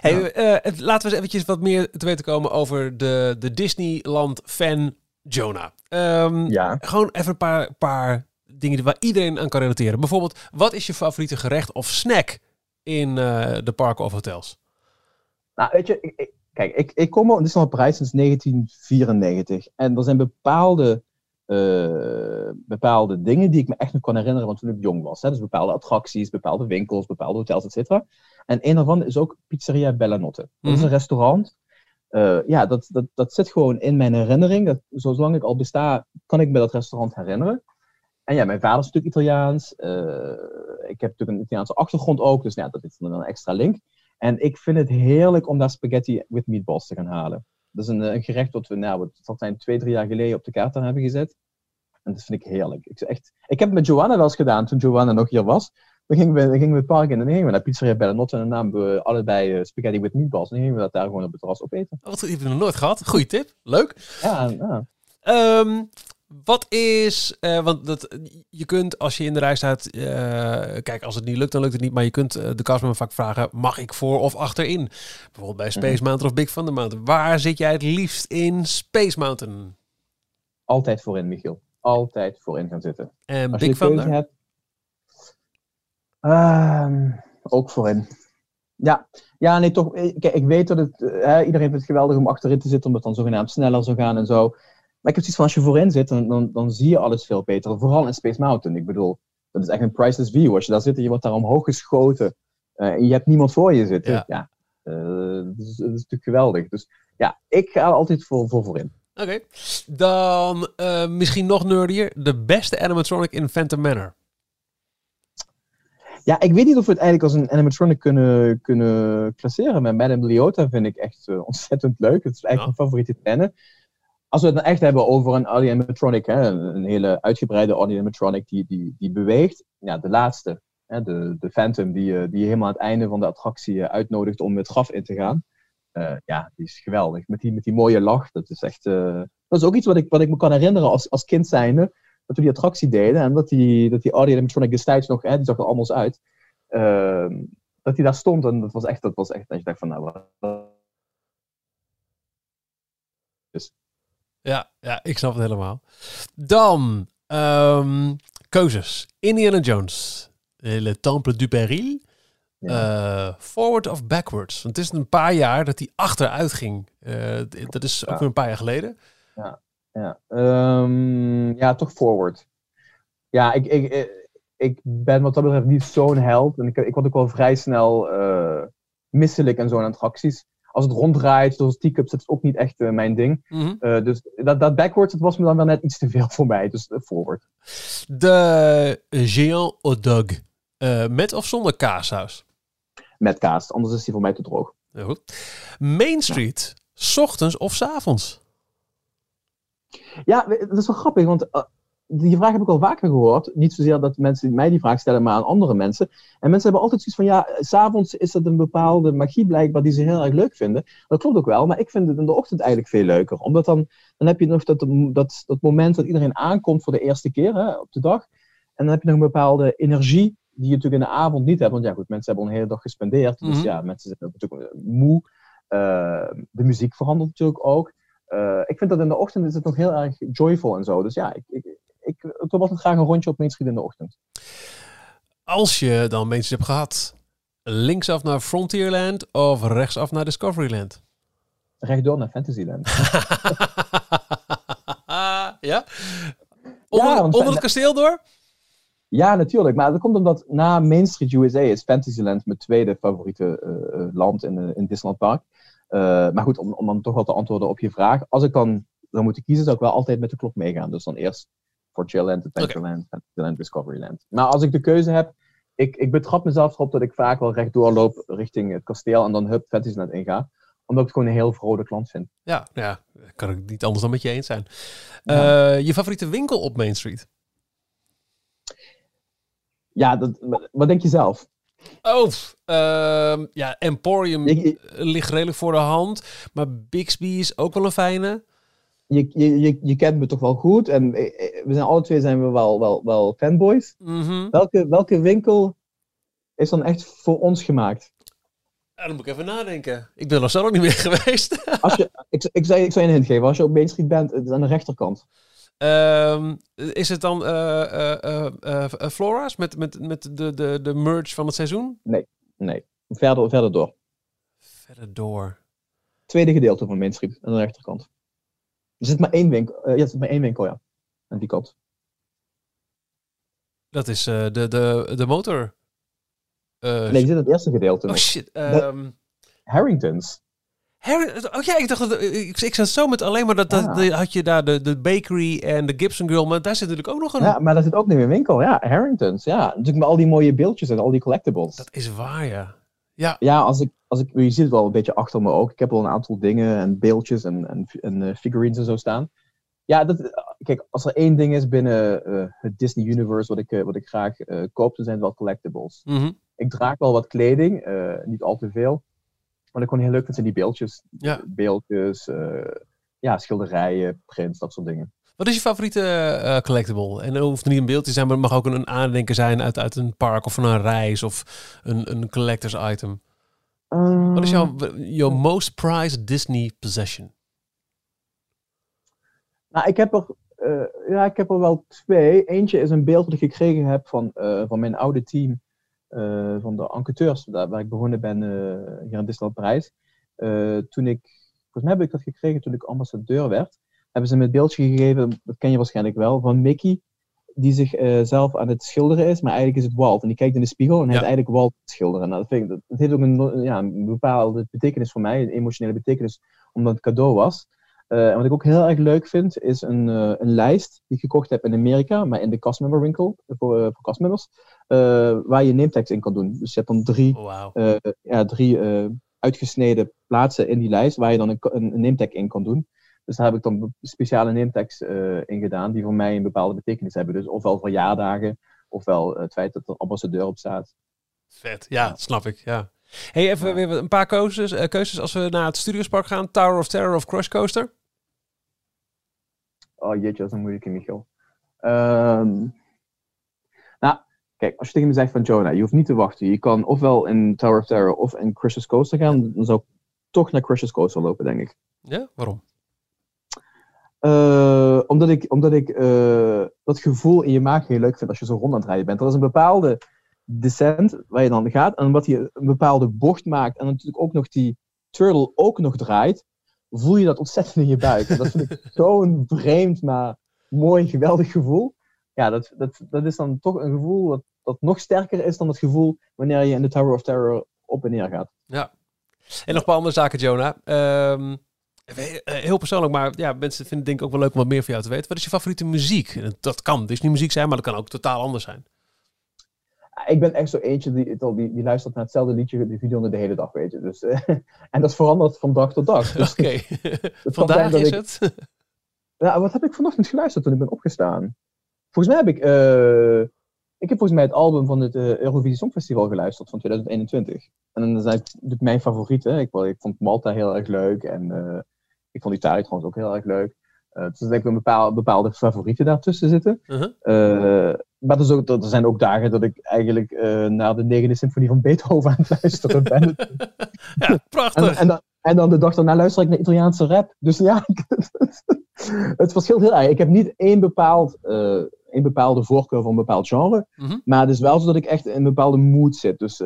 Hey, uh, laten we eens eventjes wat meer te weten komen over de, de Disneyland fan Jonah. Um, ja. Gewoon even een paar, paar dingen waar iedereen aan kan relateren. Bijvoorbeeld, wat is je favoriete gerecht of snack in uh, de parken of hotels? Nou, weet je, ik, kijk, ik, ik kom al in Disneyland Parijs sinds 1994. En er zijn bepaalde uh, bepaalde dingen die ik me echt nog kan herinneren van toen ik jong was. Hè? Dus bepaalde attracties, bepaalde winkels, bepaalde hotels, et cetera. En een daarvan is ook Pizzeria Bellanotte. Dat is een mhm. restaurant. Uh, ja, dat, dat, dat zit gewoon in mijn herinnering. Dat, zolang ik al besta, kan ik me dat restaurant herinneren. En ja, mijn vader is natuurlijk Italiaans. Uh, ik heb natuurlijk een Italiaanse achtergrond ook. Dus ja, dat is dan een extra link. En ik vind het heerlijk om daar spaghetti with meatballs te gaan halen. Dat is een, een gerecht wat we, nou, wat zijn twee, drie jaar geleden op de kaart hebben gezet. En dat vind ik heerlijk. Ik, echt, ik heb het met Joanna wel eens gedaan, toen Joanna nog hier was. Dan gingen we, dan gingen we het park in en dan gingen we naar Pizzeria Bellanotte. En dan namen we allebei uh, spaghetti with meatballs. En dan gingen we dat daar gewoon op het terras opeten. Wat heb je nog nooit gehad. Goeie tip. Leuk. Ja, ja. Um, wat is, uh, want dat, je kunt als je in de rij staat, uh, kijk, als het niet lukt, dan lukt het niet. Maar je kunt uh, de castmember vaak vragen, mag ik voor of achterin? Bijvoorbeeld bij Space mhm. Mountain of Big Thunder Mountain. Waar zit jij het liefst in Space Mountain? Altijd voorin, Michiel. Altijd voorin gaan zitten. En als Big Thunder? Hebt, uh, ook voorin. Ja, ja nee, toch. Kijk, ik weet dat het. iedereen vindt het geweldig om achterin te zitten, omdat het dan zogenaamd sneller zou gaan en zo. Maar ik heb zoiets van, als je voorin zit, dan, dan, dan zie je alles veel beter. Vooral in Space Mountain. Ik bedoel, dat is echt een priceless view. Als je daar zit en je wordt daar omhoog geschoten uh, en je hebt niemand voor je zitten. Ja, uh, dat, is, dat, is, natuurlijk geweldig. Dus ja, ik ga altijd voor, voor voorin. Oké, dan uh, misschien nog nerdier. De beste animatronic in Phantom Manor. Ja, ik weet niet of we het eigenlijk als een animatronic kunnen, kunnen klasseren. Maar Madame Leota vind ik echt ontzettend leuk. Het is eigenlijk ja. mijn favoriete scène als we het dan echt hebben over een animatronic, hè, een, hele uitgebreide animatronic die, die, die beweegt. Ja, de laatste, hè, de, de Phantom, die, eh, die helemaal aan het einde van de attractie eh, uitnodigt om het graf in te gaan. Uh, ja, die is geweldig. Met die, met die mooie lach. Dat is echt. Dat is ook iets wat ik, wat ik me kan herinneren als, als kind zijnde. Dat we die attractie deden en dat die, dat die animatronic destijds nog, hè, die zag er anders uit. Uh, dat die daar stond en dat was echt, dat was echt, dat je dacht van, nou, wat. Dus ja, ja, ik snap het helemaal. Dan um, keuzes. Indiana Jones. Le Temple du Péril. Uh, forward of backwards? Want het is een paar jaar dat hij achteruit ging. Uh, dat is ook weer een paar jaar geleden. Ja, ja. Um, ja toch forward. Ja, ik, ik, ik ben wat dat betreft niet zo'n held. En ik, ik word ook wel vrij snel uh, misselijk in zo'n attracties als het ronddraait, zoals teacups, dat is ook niet echt uh, mijn ding. Mm -hmm. uh, dus dat, dat backwards, dat was me dan wel net iets te veel voor mij. Dus uh, forward. De Dog. met of zonder kaassaus? Met kaas, anders is die voor mij te droog. Ja, goed. Main Street, ja. s ochtends of s avonds? Ja, dat is wel grappig, want die vraag heb ik al vaker gehoord. Niet zozeer dat mensen mij die vraag stellen, maar aan andere mensen. En mensen hebben altijd zoiets van, ja, s'avonds is dat een bepaalde magie blijkbaar die ze heel erg leuk vinden. Dat klopt ook wel, maar ik vind het in de ochtend eigenlijk veel leuker. Omdat dan, dan heb je nog dat, dat, dat moment dat iedereen aankomt voor de eerste keer hè, op de dag. En dan heb je nog een bepaalde energie die je natuurlijk in de avond niet hebt. Want ja, goed, mensen hebben al een hele dag gespendeerd. Dus mhm. ja, mensen zijn natuurlijk moe. Uh, de muziek verandert natuurlijk ook. Uh, ik vind dat in de ochtend is het nog heel erg joyful en zo. Dus ja, ik, ik, ik, ik wil altijd graag een rondje op Main Street in de ochtend. Als je dan Main Street hebt gehad, linksaf naar Frontierland of rechtsaf naar Discoveryland? Rechtdoor naar Fantasyland. (laughs) (laughs) ja? Onder, ja, onder het kasteel door? Ja, natuurlijk. Maar dat komt omdat na Main Street USA is Fantasyland mijn tweede favoriete uh, land in, uh, in Disneyland Park. Uh, maar goed, om, om dan toch wel te antwoorden op je vraag. Als ik dan zou moeten kiezen, zou ik wel altijd met de klok meegaan. Dus dan eerst Frontierland, Adventureland, okay. Discoveryland. Maar als ik de keuze heb, ik, ik betrap mezelf erop dat ik vaak wel rechtdoor loop richting het kasteel en dan hup Fantasyland inga omdat ik het gewoon een heel vrolijke klant vind. Ja, ja, kan ik niet anders dan met je eens zijn. Ja. Uh, je favoriete winkel op Main Street? Ja, dat, wat denk je zelf? Oh, uh, ja, Emporium ik, ligt redelijk voor de hand. Maar Bixby is ook wel een fijne je, je, je, kent me toch wel goed. En we zijn alle twee zijn we wel, wel, wel fanboys. Mhm. welke, welke winkel is dan echt voor ons gemaakt? Ja, dan moet ik even nadenken. Ik ben er zo nog niet meer (laughs) geweest. Als je, ik, ik, zou, ik zou je een hint geven. Als je op Main Street bent, het is aan de rechterkant. Um, is het dan uh, uh, uh, Flora's met, met, met de, de, de merge van het seizoen? Nee, nee. Verder, verder door. Verder door. Tweede gedeelte van Main Street, aan de rechterkant. Er zit maar één winkel, uh, ja, er zit maar één winkel, ja. Aan die kant. Dat is uh, de, de, de motor. Uh, nee, die zit in het eerste gedeelte. Oh nog. shit. Um... Harringtons. Harry, oh ja, ik dacht dat ik, ik zat zo met alleen maar dat, dat ah. had je daar de, de bakery en de Gibson Girl, maar daar zit natuurlijk ook nog een. Ja, maar daar zit ook niet een winkel. Ja, Harringtons. Ja, natuurlijk met al die mooie beeldjes en al die collectibles. Dat is waar, ja. Ja, ja als ik, als ik, je ziet het wel een beetje achter me ook. Ik heb al een aantal dingen en beeldjes en, en, en uh, figurines en zo staan. Ja, dat, kijk, als er één ding is binnen uh, het Disney Universe wat ik, uh, wat ik graag koop, dan zijn het wel collectibles. Mm -hmm. Ik draag wel wat kleding, niet al te veel. Maar ik gewoon heel leuk vind zijn die beeldjes. Ja. Beeldjes, ja, schilderijen, prints, dat soort dingen. Wat is je favoriete collectible? En het hoeft niet een beeld te zijn, maar het mag ook een aandenken zijn uit, uit een park of van een reis of een, een collectors item. Um, Wat is jouw, jouw most prized Disney possession? Nou, ik heb er, uh, ja, ik heb er wel twee. Eentje is een beeld dat ik gekregen heb van, uh, van mijn oude team van de enquêteurs, daar, waar ik begonnen ben hier in Disneyland Parijs. toen ik, volgens mij heb ik dat gekregen toen ik ambassadeur werd, hebben ze me het beeldje gegeven, dat ken je waarschijnlijk wel, van Mickey die zichzelf zelf aan het schilderen is, maar eigenlijk is het Walt. En die kijkt in de spiegel en hij is eigenlijk Walt schilderen. Nou, dat, vind ik, dat, heeft ook een, ja, een bepaalde betekenis voor mij, een emotionele betekenis, omdat het cadeau was. Uh, en wat ik ook heel erg leuk vind, is een, uh, een lijst die ik gekocht heb in Amerika, maar in de castmember winkel, voor, uh, voor castmembers, waar je nametekst in kan doen. Dus je hebt dan drie, oh, wow. ja, drie uitgesneden plaatsen in die lijst waar je dan een, een, een nametag in kan doen. Dus daar heb ik dan speciale nametekst in gedaan, die voor mij een bepaalde betekenis hebben. Dus ofwel verjaardagen, ofwel het feit dat er ambassadeur op staat. Vet, ja, snap ik, ja. Hey, even weer een paar keuzes, uh, keuzes als we naar het Studiospark gaan. Tower of Terror of Crush Coaster? Oh jeetje, dat is een moeilijke, Michiel. Um, nou, kijk, als je tegen me zegt van Jonah, je hoeft niet te wachten. Je kan ofwel in Tower of Terror of in Crush's Coaster gaan. Dan zou ik toch naar Crush's Coaster lopen, denk ik. Ja, waarom? Uh, omdat ik, omdat ik uh, dat gevoel in je maag heel leuk vind als je zo rond aan het rijden bent. Er is een bepaalde descent waar je dan gaat. En wat hij een bepaalde bocht maakt en natuurlijk ook nog die turtle ook nog draait, voel je dat ontzettend in je buik. En dat vind ik (laughs) zo'n vreemd, maar mooi, geweldig gevoel. Ja, dat, dat, dat is dan toch een gevoel dat, dat nog sterker is dan het gevoel wanneer je in de Tower of Terror op en neer gaat. Ja. En nog een paar andere zaken, Jonah. Um, heel persoonlijk, maar ja, mensen vinden het denk ik ook wel leuk om wat meer van jou te weten. Wat is je favoriete muziek? Dat kan Disney muziek zijn, maar dat kan ook totaal anders zijn ik ben echt zo eentje die, die, die luistert naar hetzelfde liedje, die video de hele dag, weet je. Dus, uh, (laughs) en dat verandert van dag tot dag. Dus, (laughs) Oké, (laughs) vandaag is het? ja, wat heb ik vanochtend geluisterd toen ik ben opgestaan? Volgens mij heb ik, uh, ik heb volgens mij het album van het uh, Eurovisie Songfestival geluisterd van 2021. En dan zijn mijn favorieten. Ik, ik vond Malta heel erg leuk en ik vond Italië trouwens ook heel erg leuk. Uh, dus denk ik een bepaalde, bepaalde favorieten daartussen zitten. Uh-huh. Uh, maar er, is ook, er, zijn ook dagen dat ik eigenlijk uh, naar de negende symfonie van Beethoven aan het luisteren ben. (laughs) ja, (laughs) prachtig. En, en, dan, en, dan, de dag daarna luister ik naar Italiaanse rap. Dus ja, (laughs) het verschilt heel erg. Ik heb niet één, bepaald, één bepaalde voorkeur voor een bepaald genre. Uh-huh. Maar het is wel zo dat ik echt in een bepaalde mood zit. Dus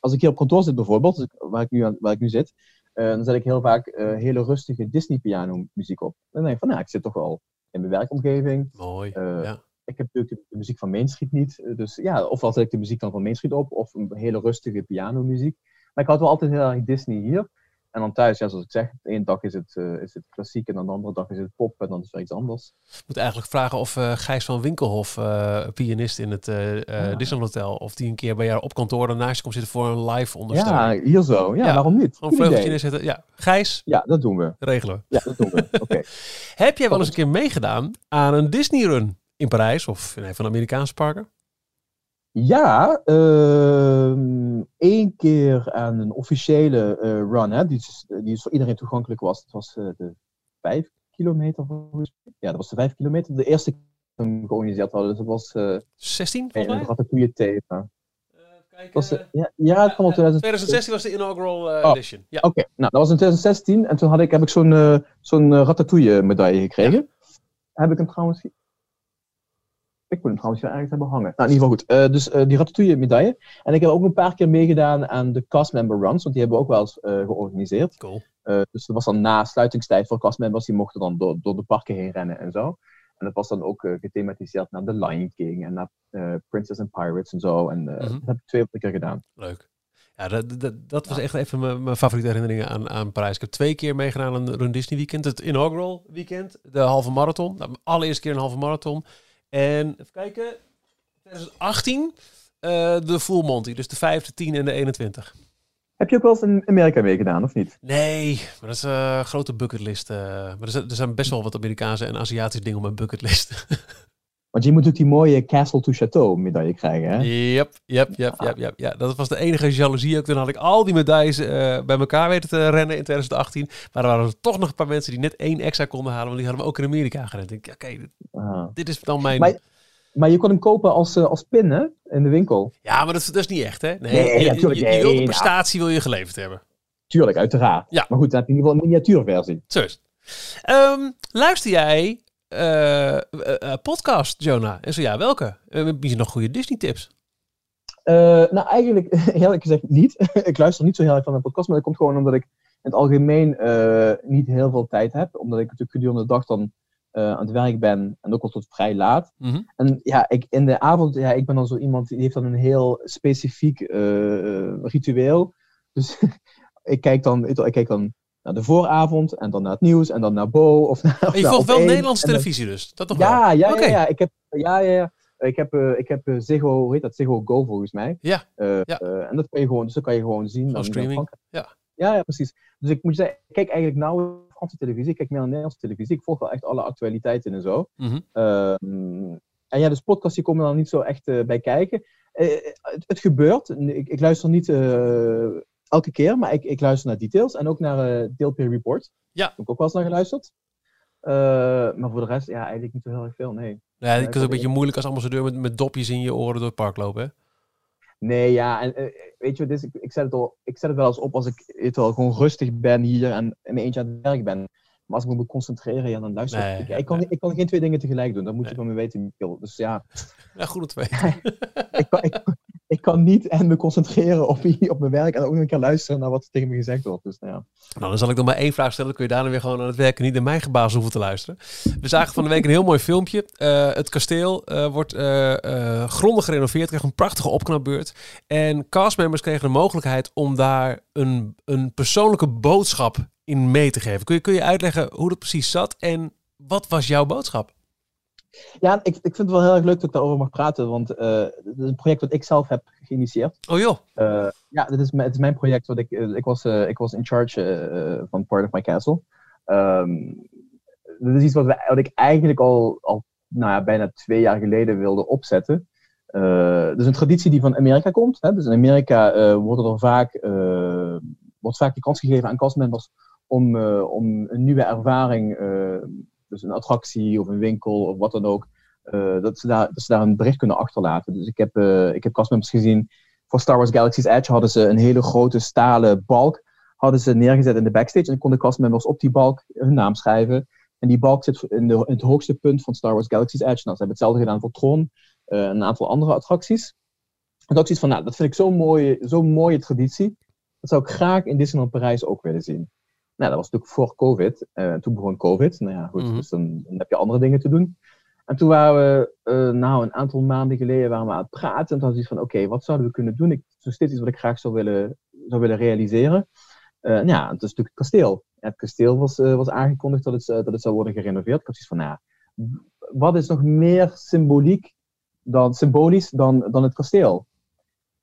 als ik hier op kantoor zit bijvoorbeeld, waar ik nu, aan, waar ik nu zit, uh, dan zet ik heel vaak uh, hele rustige Disney piano muziek op. dan denk ik van, nou, ik zit toch wel in mijn werkomgeving. Mooi, uh, ja. Ik heb natuurlijk de, muziek van Main Street niet. Dus ja, ofwel zet ik de muziek dan van Main Street op, of een hele rustige piano muziek. Maar ik had wel altijd heel erg Disney hier. En dan thuis, ja, zoals ik zeg, de ene dag is het, uh, is het klassiek en dan de andere dag is het pop en dan is het iets anders. Ik moet eigenlijk vragen of uh, Gijs van Winkelhof, uh, pianist in het ja. Disneyland Hotel, of die een keer bij jou op kantoor daarnaast komt zitten voor een live ondersteuning. Ja, hier zo. Ja, waarom niet? Gewoon vleugeltje neerzetten. Ja, Gijs? Ja, dat doen we. Regelen we. Ja, dat doen we. (laughs) Oké. Heb jij wel eens een keer meegedaan aan een Disney run in Parijs of in een van de Amerikaanse parken? Ja, uh, één keer aan een officiële uh, run, hè, die, die voor iedereen toegankelijk was. Dat was uh, de vijf kilometer. Ja, dat was de vijf kilometer. De eerste keer dat we georganiseerd hadden. Dus dat was... 16 volgens mij? Dat een goede thema. Was, ja, ja, het kwam op 2016 was de inaugural oh, edition. Ja. Oké, nou dat was in 2016 en toen had ik, heb ik zo'n zo'n ratatouille medaille gekregen. Heb ik hem trouwens ik moet hem trouwens wel ergens hebben hangen. Nou, in ieder geval goed. Uh, dus uh, die Ratatouille medaille. En ik heb ook een paar keer meegedaan aan de castmember runs, want die hebben we ook wel eens uh, georganiseerd. Cool. dus dat was dan na sluitingstijd voor castmembers, die mochten dan door, door de parken heen rennen en zo. En dat was dan ook gethematiseerd naar The Lion King en naar Princess and Pirates en zo. En mm-hmm. dat heb ik twee keer gedaan. Leuk. Ja, dat, dat, dat was echt even mijn, mijn favoriete herinneringen aan, aan Parijs. Ik heb twee keer meegedaan aan een Run Disney weekend. Het inaugural weekend, de halve marathon. Nou, allereerste keer een halve marathon. En even kijken, 2018 uh, de Full Monty, dus de 5, de 10 en de 21. Heb je ook wel eens in Amerika meegedaan, of niet? Nee, maar dat is een uh, grote bucketlist. Uh, maar er zijn, er zijn, best wel wat Amerikaanse en Aziatische dingen op mijn bucketlist. (laughs) Want je moet ook die mooie Castle to Chateau medaille krijgen, hè? Yep, yep, yep, yep, yep. Ja, dat was de enige jaloezie ook. Toen had ik al die medailles uh, bij elkaar weten te rennen in 2018. Maar er waren er toch nog een paar mensen die net één extra konden halen. Want die hadden we ook in Amerika gerend. Ik denk, oké, okay, dit is dan mijn... Maar, maar, je kon hem kopen als, uh, als pin, hè? In de winkel. Ja, maar dat, dat is niet echt, hè? Nee, nee je, je, je, wil de prestatie wil je geleverd hebben. Tuurlijk, uiteraard. Ja. Maar goed, dan heb je in ieder geval een miniatuurversie. Zo um, luister jij podcast, Jonah? En zo ja, welke? Uh, heb je nog goede Disney-tips? nou, eigenlijk (laughs) eerlijk gezegd niet. (laughs) ik luister niet zo heel erg van de podcast, maar dat komt gewoon omdat ik in het algemeen niet heel veel tijd heb. Omdat ik natuurlijk gedurende de dag dan aan het werk ben en ook al tot vrij laat. Mhm. En ja, ik, in de avond, ja, ik ben dan zo iemand die heeft dan een heel specifiek ritueel. Dus (laughs) ik kijk dan, ik kijk dan naar de vooravond en dan naar het nieuws en dan naar Bo. Of naar, je volgt wel Nederlandse televisie dus? Dat toch ja, wel? Ja, ja, ja, ik heb, ja, ja, ja. Ik heb, uh, ik heb uh, Ziggo, hoe heet dat? Ziggo Go volgens mij. Ja. Uh, ja. en dat kan je gewoon, dus dat kan je gewoon zien. dan streaming. Ja. ja. Ja, precies. Dus ik moet zeggen, ik kijk eigenlijk nauw Franse televisie. Ik kijk meer naar Nederlandse televisie. Ik volg wel echt alle actualiteiten en zo. Mm -hmm. en ja, dus podcasts die komen dan niet zo echt bij kijken. Het, het, gebeurt. Ik, ik luister niet elke keer, maar ik, ik luister naar details en ook naar uh, Deelpeer Report. Ja. Heb ik ook wel eens naar geluisterd. Uh, maar voor de rest, ja, eigenlijk niet zo heel erg veel, nee. Ja, het is een beetje moeilijk als ambassadeur met, met dopjes in je oren door het park lopen, hè? Nee, ja, en uh, weet je, dus ik, ik, zet het al, ik zet het wel eens op als ik het wel gewoon rustig ben hier en in mijn eentje aan het werk ben. Maar als ik me moet concentreren, ja, dan luister nee, ik. Ja, ik, kan, ik kan geen twee dingen tegelijk doen. Dat moet nee. je van me weten, Michiel. Dus ja. Ja, goed om te weten. (laughs) ik, kan, ik, ik kan niet en me concentreren op, op mijn werk en ook nog een keer luisteren naar wat tegen me gezegd wordt. Dus, nou, ja. nou, dan zal ik nog maar één vraag stellen. Kun je daarna weer gewoon aan het werken, niet naar mijn gebaas hoeven te luisteren. We zagen van de week een heel mooi filmpje. Uh, het kasteel uh, wordt uh, grondig gerenoveerd, krijgt een prachtige opknapbeurt. En castmembers kregen de mogelijkheid om daar een, een persoonlijke boodschap in mee te geven. Kun je, kun je uitleggen hoe dat precies zat en wat was jouw boodschap? Ja, ik, ik vind het wel heel erg leuk dat ik daarover mag praten, want uh, het is een project dat ik zelf heb geïnitieerd. Oh joh. Uh, ja, dit is, het is mijn project. Wat ik, uh, ik, was, ik was in charge van Part of My Castle. Um, dit is iets wat, we, wat ik eigenlijk al, al nou ja, bijna twee jaar geleden wilde opzetten. dus een traditie die van Amerika komt. Hè? Dus in Amerika wordt er vaak, wordt vaak de kans gegeven aan castmembers om, om een nieuwe ervaring dus een attractie of een winkel of wat dan ook, uh, dat, ze daar, dat ze daar een bericht kunnen achterlaten. Dus ik heb, uh, ik heb castmembers gezien, voor Star Wars Galaxy's Edge hadden ze een hele grote stalen balk hadden ze neergezet in de backstage en konden castmembers op die balk hun naam schrijven. En die balk zit in, de, het hoogste punt van Star Wars Galaxy's Edge. Nou, ze hebben hetzelfde gedaan voor Tron, uh, een aantal andere attracties. En dat is van, nou, dat vind ik zo'n mooie, zo'n mooie traditie. Dat zou ik graag in Disneyland Parijs ook willen zien. Nou, dat was natuurlijk voor COVID. Uh, toen begon COVID. Nou ja, goed, mm -hmm. dus dan, dan, heb je andere dingen te doen. En toen waren we, uh, nou, een aantal maanden geleden waren we aan het praten. En toen we iets van, oké, okay, wat zouden we kunnen doen? Ik, is steeds iets wat ik graag zou willen, zou willen realiseren. Uh, ja, het is natuurlijk het kasteel. Ja, het kasteel was, was aangekondigd dat het, dat het zou worden gerenoveerd. Ik had zoiets van, nou, wat is nog meer symboliek dan, symbolisch dan, dan het kasteel?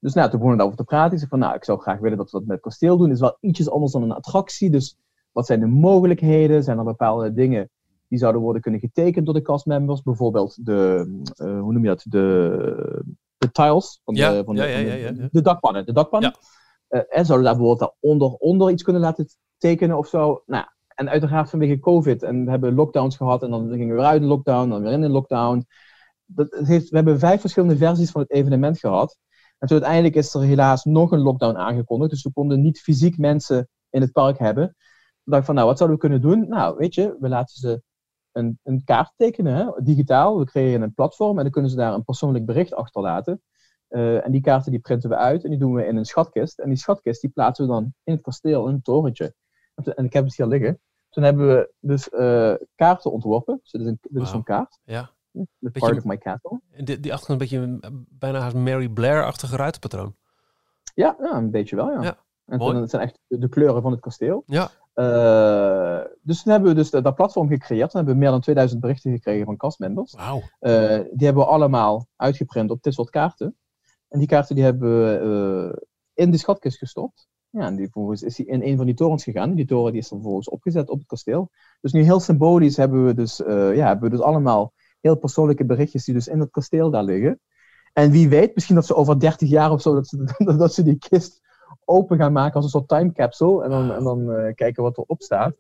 Dus nou, toen begonnen we daarover te praten. Ik zei van, nou, ik zou graag willen dat we dat met het kasteel doen. Het is wel ietsjes anders dan een attractie. Dus wat zijn de mogelijkheden? Zijn er bepaalde dingen die zouden worden kunnen getekend door de castmembers? Bijvoorbeeld de, uh, hoe noem je dat? De, de tiles van, ja, de, van, ja, de, ja, de, dakpannen. De dakpannen. Uh, en zouden daar bijvoorbeeld daaronder onder iets kunnen laten tekenen of zo? Nou, en uiteraard vanwege COVID. En we hebben lockdowns gehad en dan gingen we weer uit de lockdown, dan weer in de lockdown. Dat heeft, we hebben vijf verschillende versies van het evenement gehad. En toen uiteindelijk is er helaas nog een lockdown aangekondigd. Dus we konden niet fysiek mensen in het park hebben. Toen dacht ik van, nou, wat zouden we kunnen doen? Nou, weet je, we laten ze een, een kaart tekenen, hè, digitaal. We creëren een platform en dan kunnen ze daar een persoonlijk bericht achterlaten. Uh, en die kaarten die printen we uit en die doen we in een schatkist. En die schatkist die plaatsen we dan in het kasteel, in een torentje. En, ik heb het hier liggen. Toen hebben we dus uh, kaarten ontworpen. Dus dit is, een, dit wow. is zo'n kaart. Ja. The part of my castle. Die, die achterkant een beetje bijna haast Mary Blair-achtige ruitenpatroon. Ja, ja, een beetje wel, ja. ja en toen, het zijn echt de kleuren van het kasteel. Ja. Uh, dus toen hebben we dus dat, dat platform gecreëerd. Toen hebben we meer dan 2000 berichten gekregen van castmembers. Wauw. Uh, die hebben we allemaal uitgeprint op dit soort kaarten. En die kaarten die hebben we uh, in de schatkist gestopt. Ja, en die vervolgens is hij in een van die torens gegaan. Die toren die is dan vervolgens opgezet op het kasteel. Dus nu heel symbolisch hebben we dus, ja, hebben we dus allemaal heel persoonlijke berichtjes die dus in het kasteel daar liggen. En wie weet, misschien dat ze over 30 jaar of zo, dat ze, (laughs) dat ze die kist open gaan maken als een soort time capsule. En dan, en dan uh, kijken wat erop staat.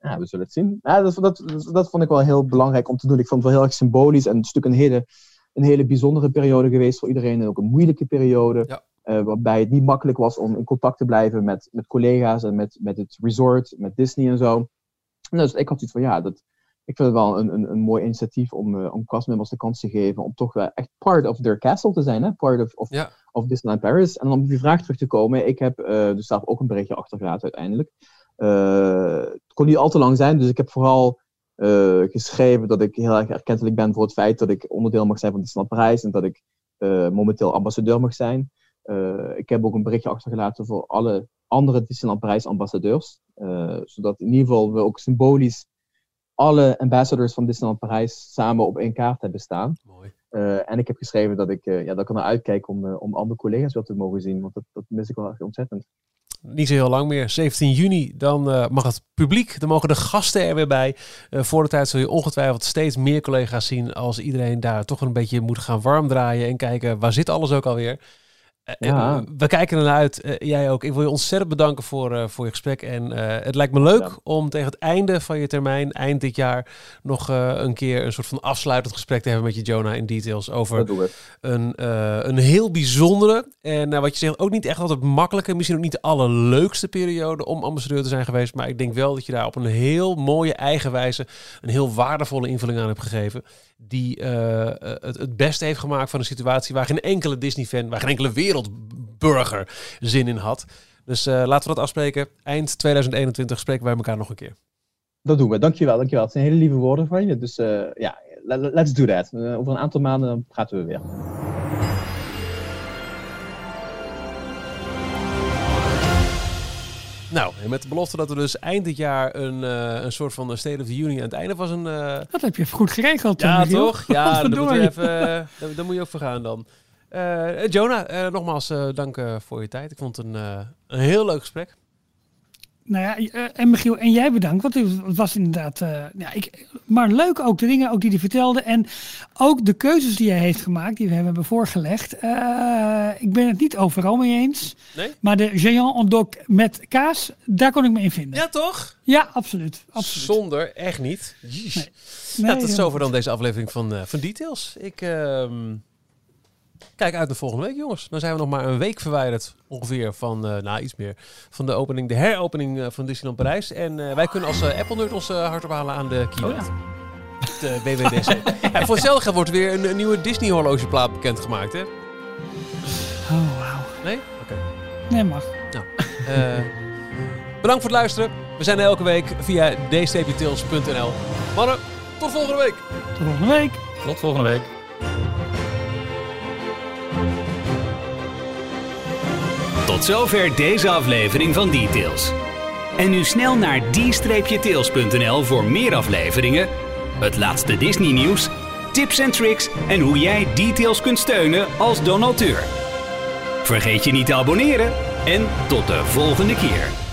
Ja, we zullen het zien. Ja, dat, dat, dat vond ik wel heel belangrijk om te doen. Ik vond het wel heel erg symbolisch en het is natuurlijk een hele, een hele bijzondere periode geweest voor iedereen. En ook een moeilijke periode. Ja. Uh, waarbij het niet makkelijk was om in contact te blijven met, met collega's en met, met het resort, met Disney en zo. En dus ik had zoiets van, ja, dat, ik vind het wel een, een, een mooi initiatief om, uh, om castmembers de kans te geven om toch wel echt part of their castle te zijn, hè? part of, of, of Disneyland Paris. En om op die vraag terug te komen, ik heb dus zelf ook een berichtje achtergelaten uiteindelijk. het kon niet al te lang zijn, dus ik heb vooral geschreven dat ik heel erg erkentelijk ben voor het feit dat ik onderdeel mag zijn van Disneyland Parijs en dat ik momenteel ambassadeur mag zijn. ik heb ook een berichtje achtergelaten voor alle andere Disneyland Parijs ambassadeurs. zodat in ieder geval we ook symbolisch alle ambassadors van Disneyland Parijs samen op één kaart hebben staan. Mooi. Uh, en ik heb geschreven dat ik, uh, ja, dat ik er naar uitkijk om, uh, om andere collega's wel te mogen zien. Want dat, dat mis ik wel echt ontzettend. Niet zo heel lang meer. 17 juni, dan mag het publiek, dan mogen de gasten er weer bij. voor de tijd zul je ongetwijfeld steeds meer collega's zien als iedereen daar toch een beetje moet gaan warm draaien en kijken waar zit alles ook alweer. Eh, ja. We kijken ernaar uit, uh, jij ook. Ik wil je ontzettend bedanken voor, uh, voor je gesprek. En het lijkt me leuk om tegen het einde van je termijn, eind dit jaar, nog een keer een soort van afsluitend gesprek te hebben met je, Jonah, in details over een, een heel bijzondere en wat je zegt, ook niet echt altijd makkelijke, misschien ook niet de allerleukste periode om ambassadeur te zijn geweest. Maar ik denk wel dat je daar op een heel mooie eigen wijze een heel waardevolle invulling aan hebt gegeven die uh, het, het beste heeft gemaakt van een situatie waar geen enkele Disney-fan, waar geen enkele wereldburger zin in had. Dus uh, laten we dat afspreken. Eind 2021 spreken wij elkaar nog een keer. Dat doen we. Dankjewel, dankjewel. Het zijn hele lieve woorden van je. Dus ja, let's do that. over een aantal maanden praten we weer. Nou, met de belofte dat er dus eind dit jaar een, uh, een soort van State of the Union aan het einde was een... Uh... Dat heb je goed geregeld. Ja, toch? Ja, (laughs) daar moet, even, uh, daar, moet je ook voor gaan dan. Jonah, nogmaals dank voor je tijd. Ik vond het een, een heel leuk gesprek. Nou ja, eh, en Michiel, en jij bedankt, want het was inderdaad, uh, ja, ik, maar leuk ook de dingen ook die hij vertelde en ook de keuzes die hij heeft gemaakt, die we hebben voorgelegd. Uh, ik ben het niet overal mee eens, nee? maar de géant en doc met kaas, daar kon ik me in vinden. Ja, toch? Ja, absoluut. absoluut. Zonder, echt niet. Nee. nee nou, tot zover dan deze aflevering van, van Details. Ik... Kijk uit de volgende week, jongens. Dan zijn we nog maar een week verwijderd, ongeveer, van, uh, nou iets meer, van de opening, de heropening uh, van Disneyland Parijs. En uh, wij kunnen als Apple Nerd ons hart ophalen aan de keynote. Oh, ja. De WWDC. (laughs) ja, voor hetzelfde wordt weer een, een nieuwe Disney horlogeplaat bekendgemaakt, hè? Oh, wauw. Nee? Oké. Okay. Nee, mag. Nou, bedankt voor het luisteren. We zijn er elke week via dstptails.nl. Mannen, tot volgende week. Tot volgende week. Tot volgende week. Tot zover deze aflevering van Details. En nu snel naar d-tails.nl voor meer afleveringen, het laatste Disney nieuws, tips en tricks en hoe jij Details kunt steunen als donateur. Vergeet je niet te abonneren en tot de volgende keer.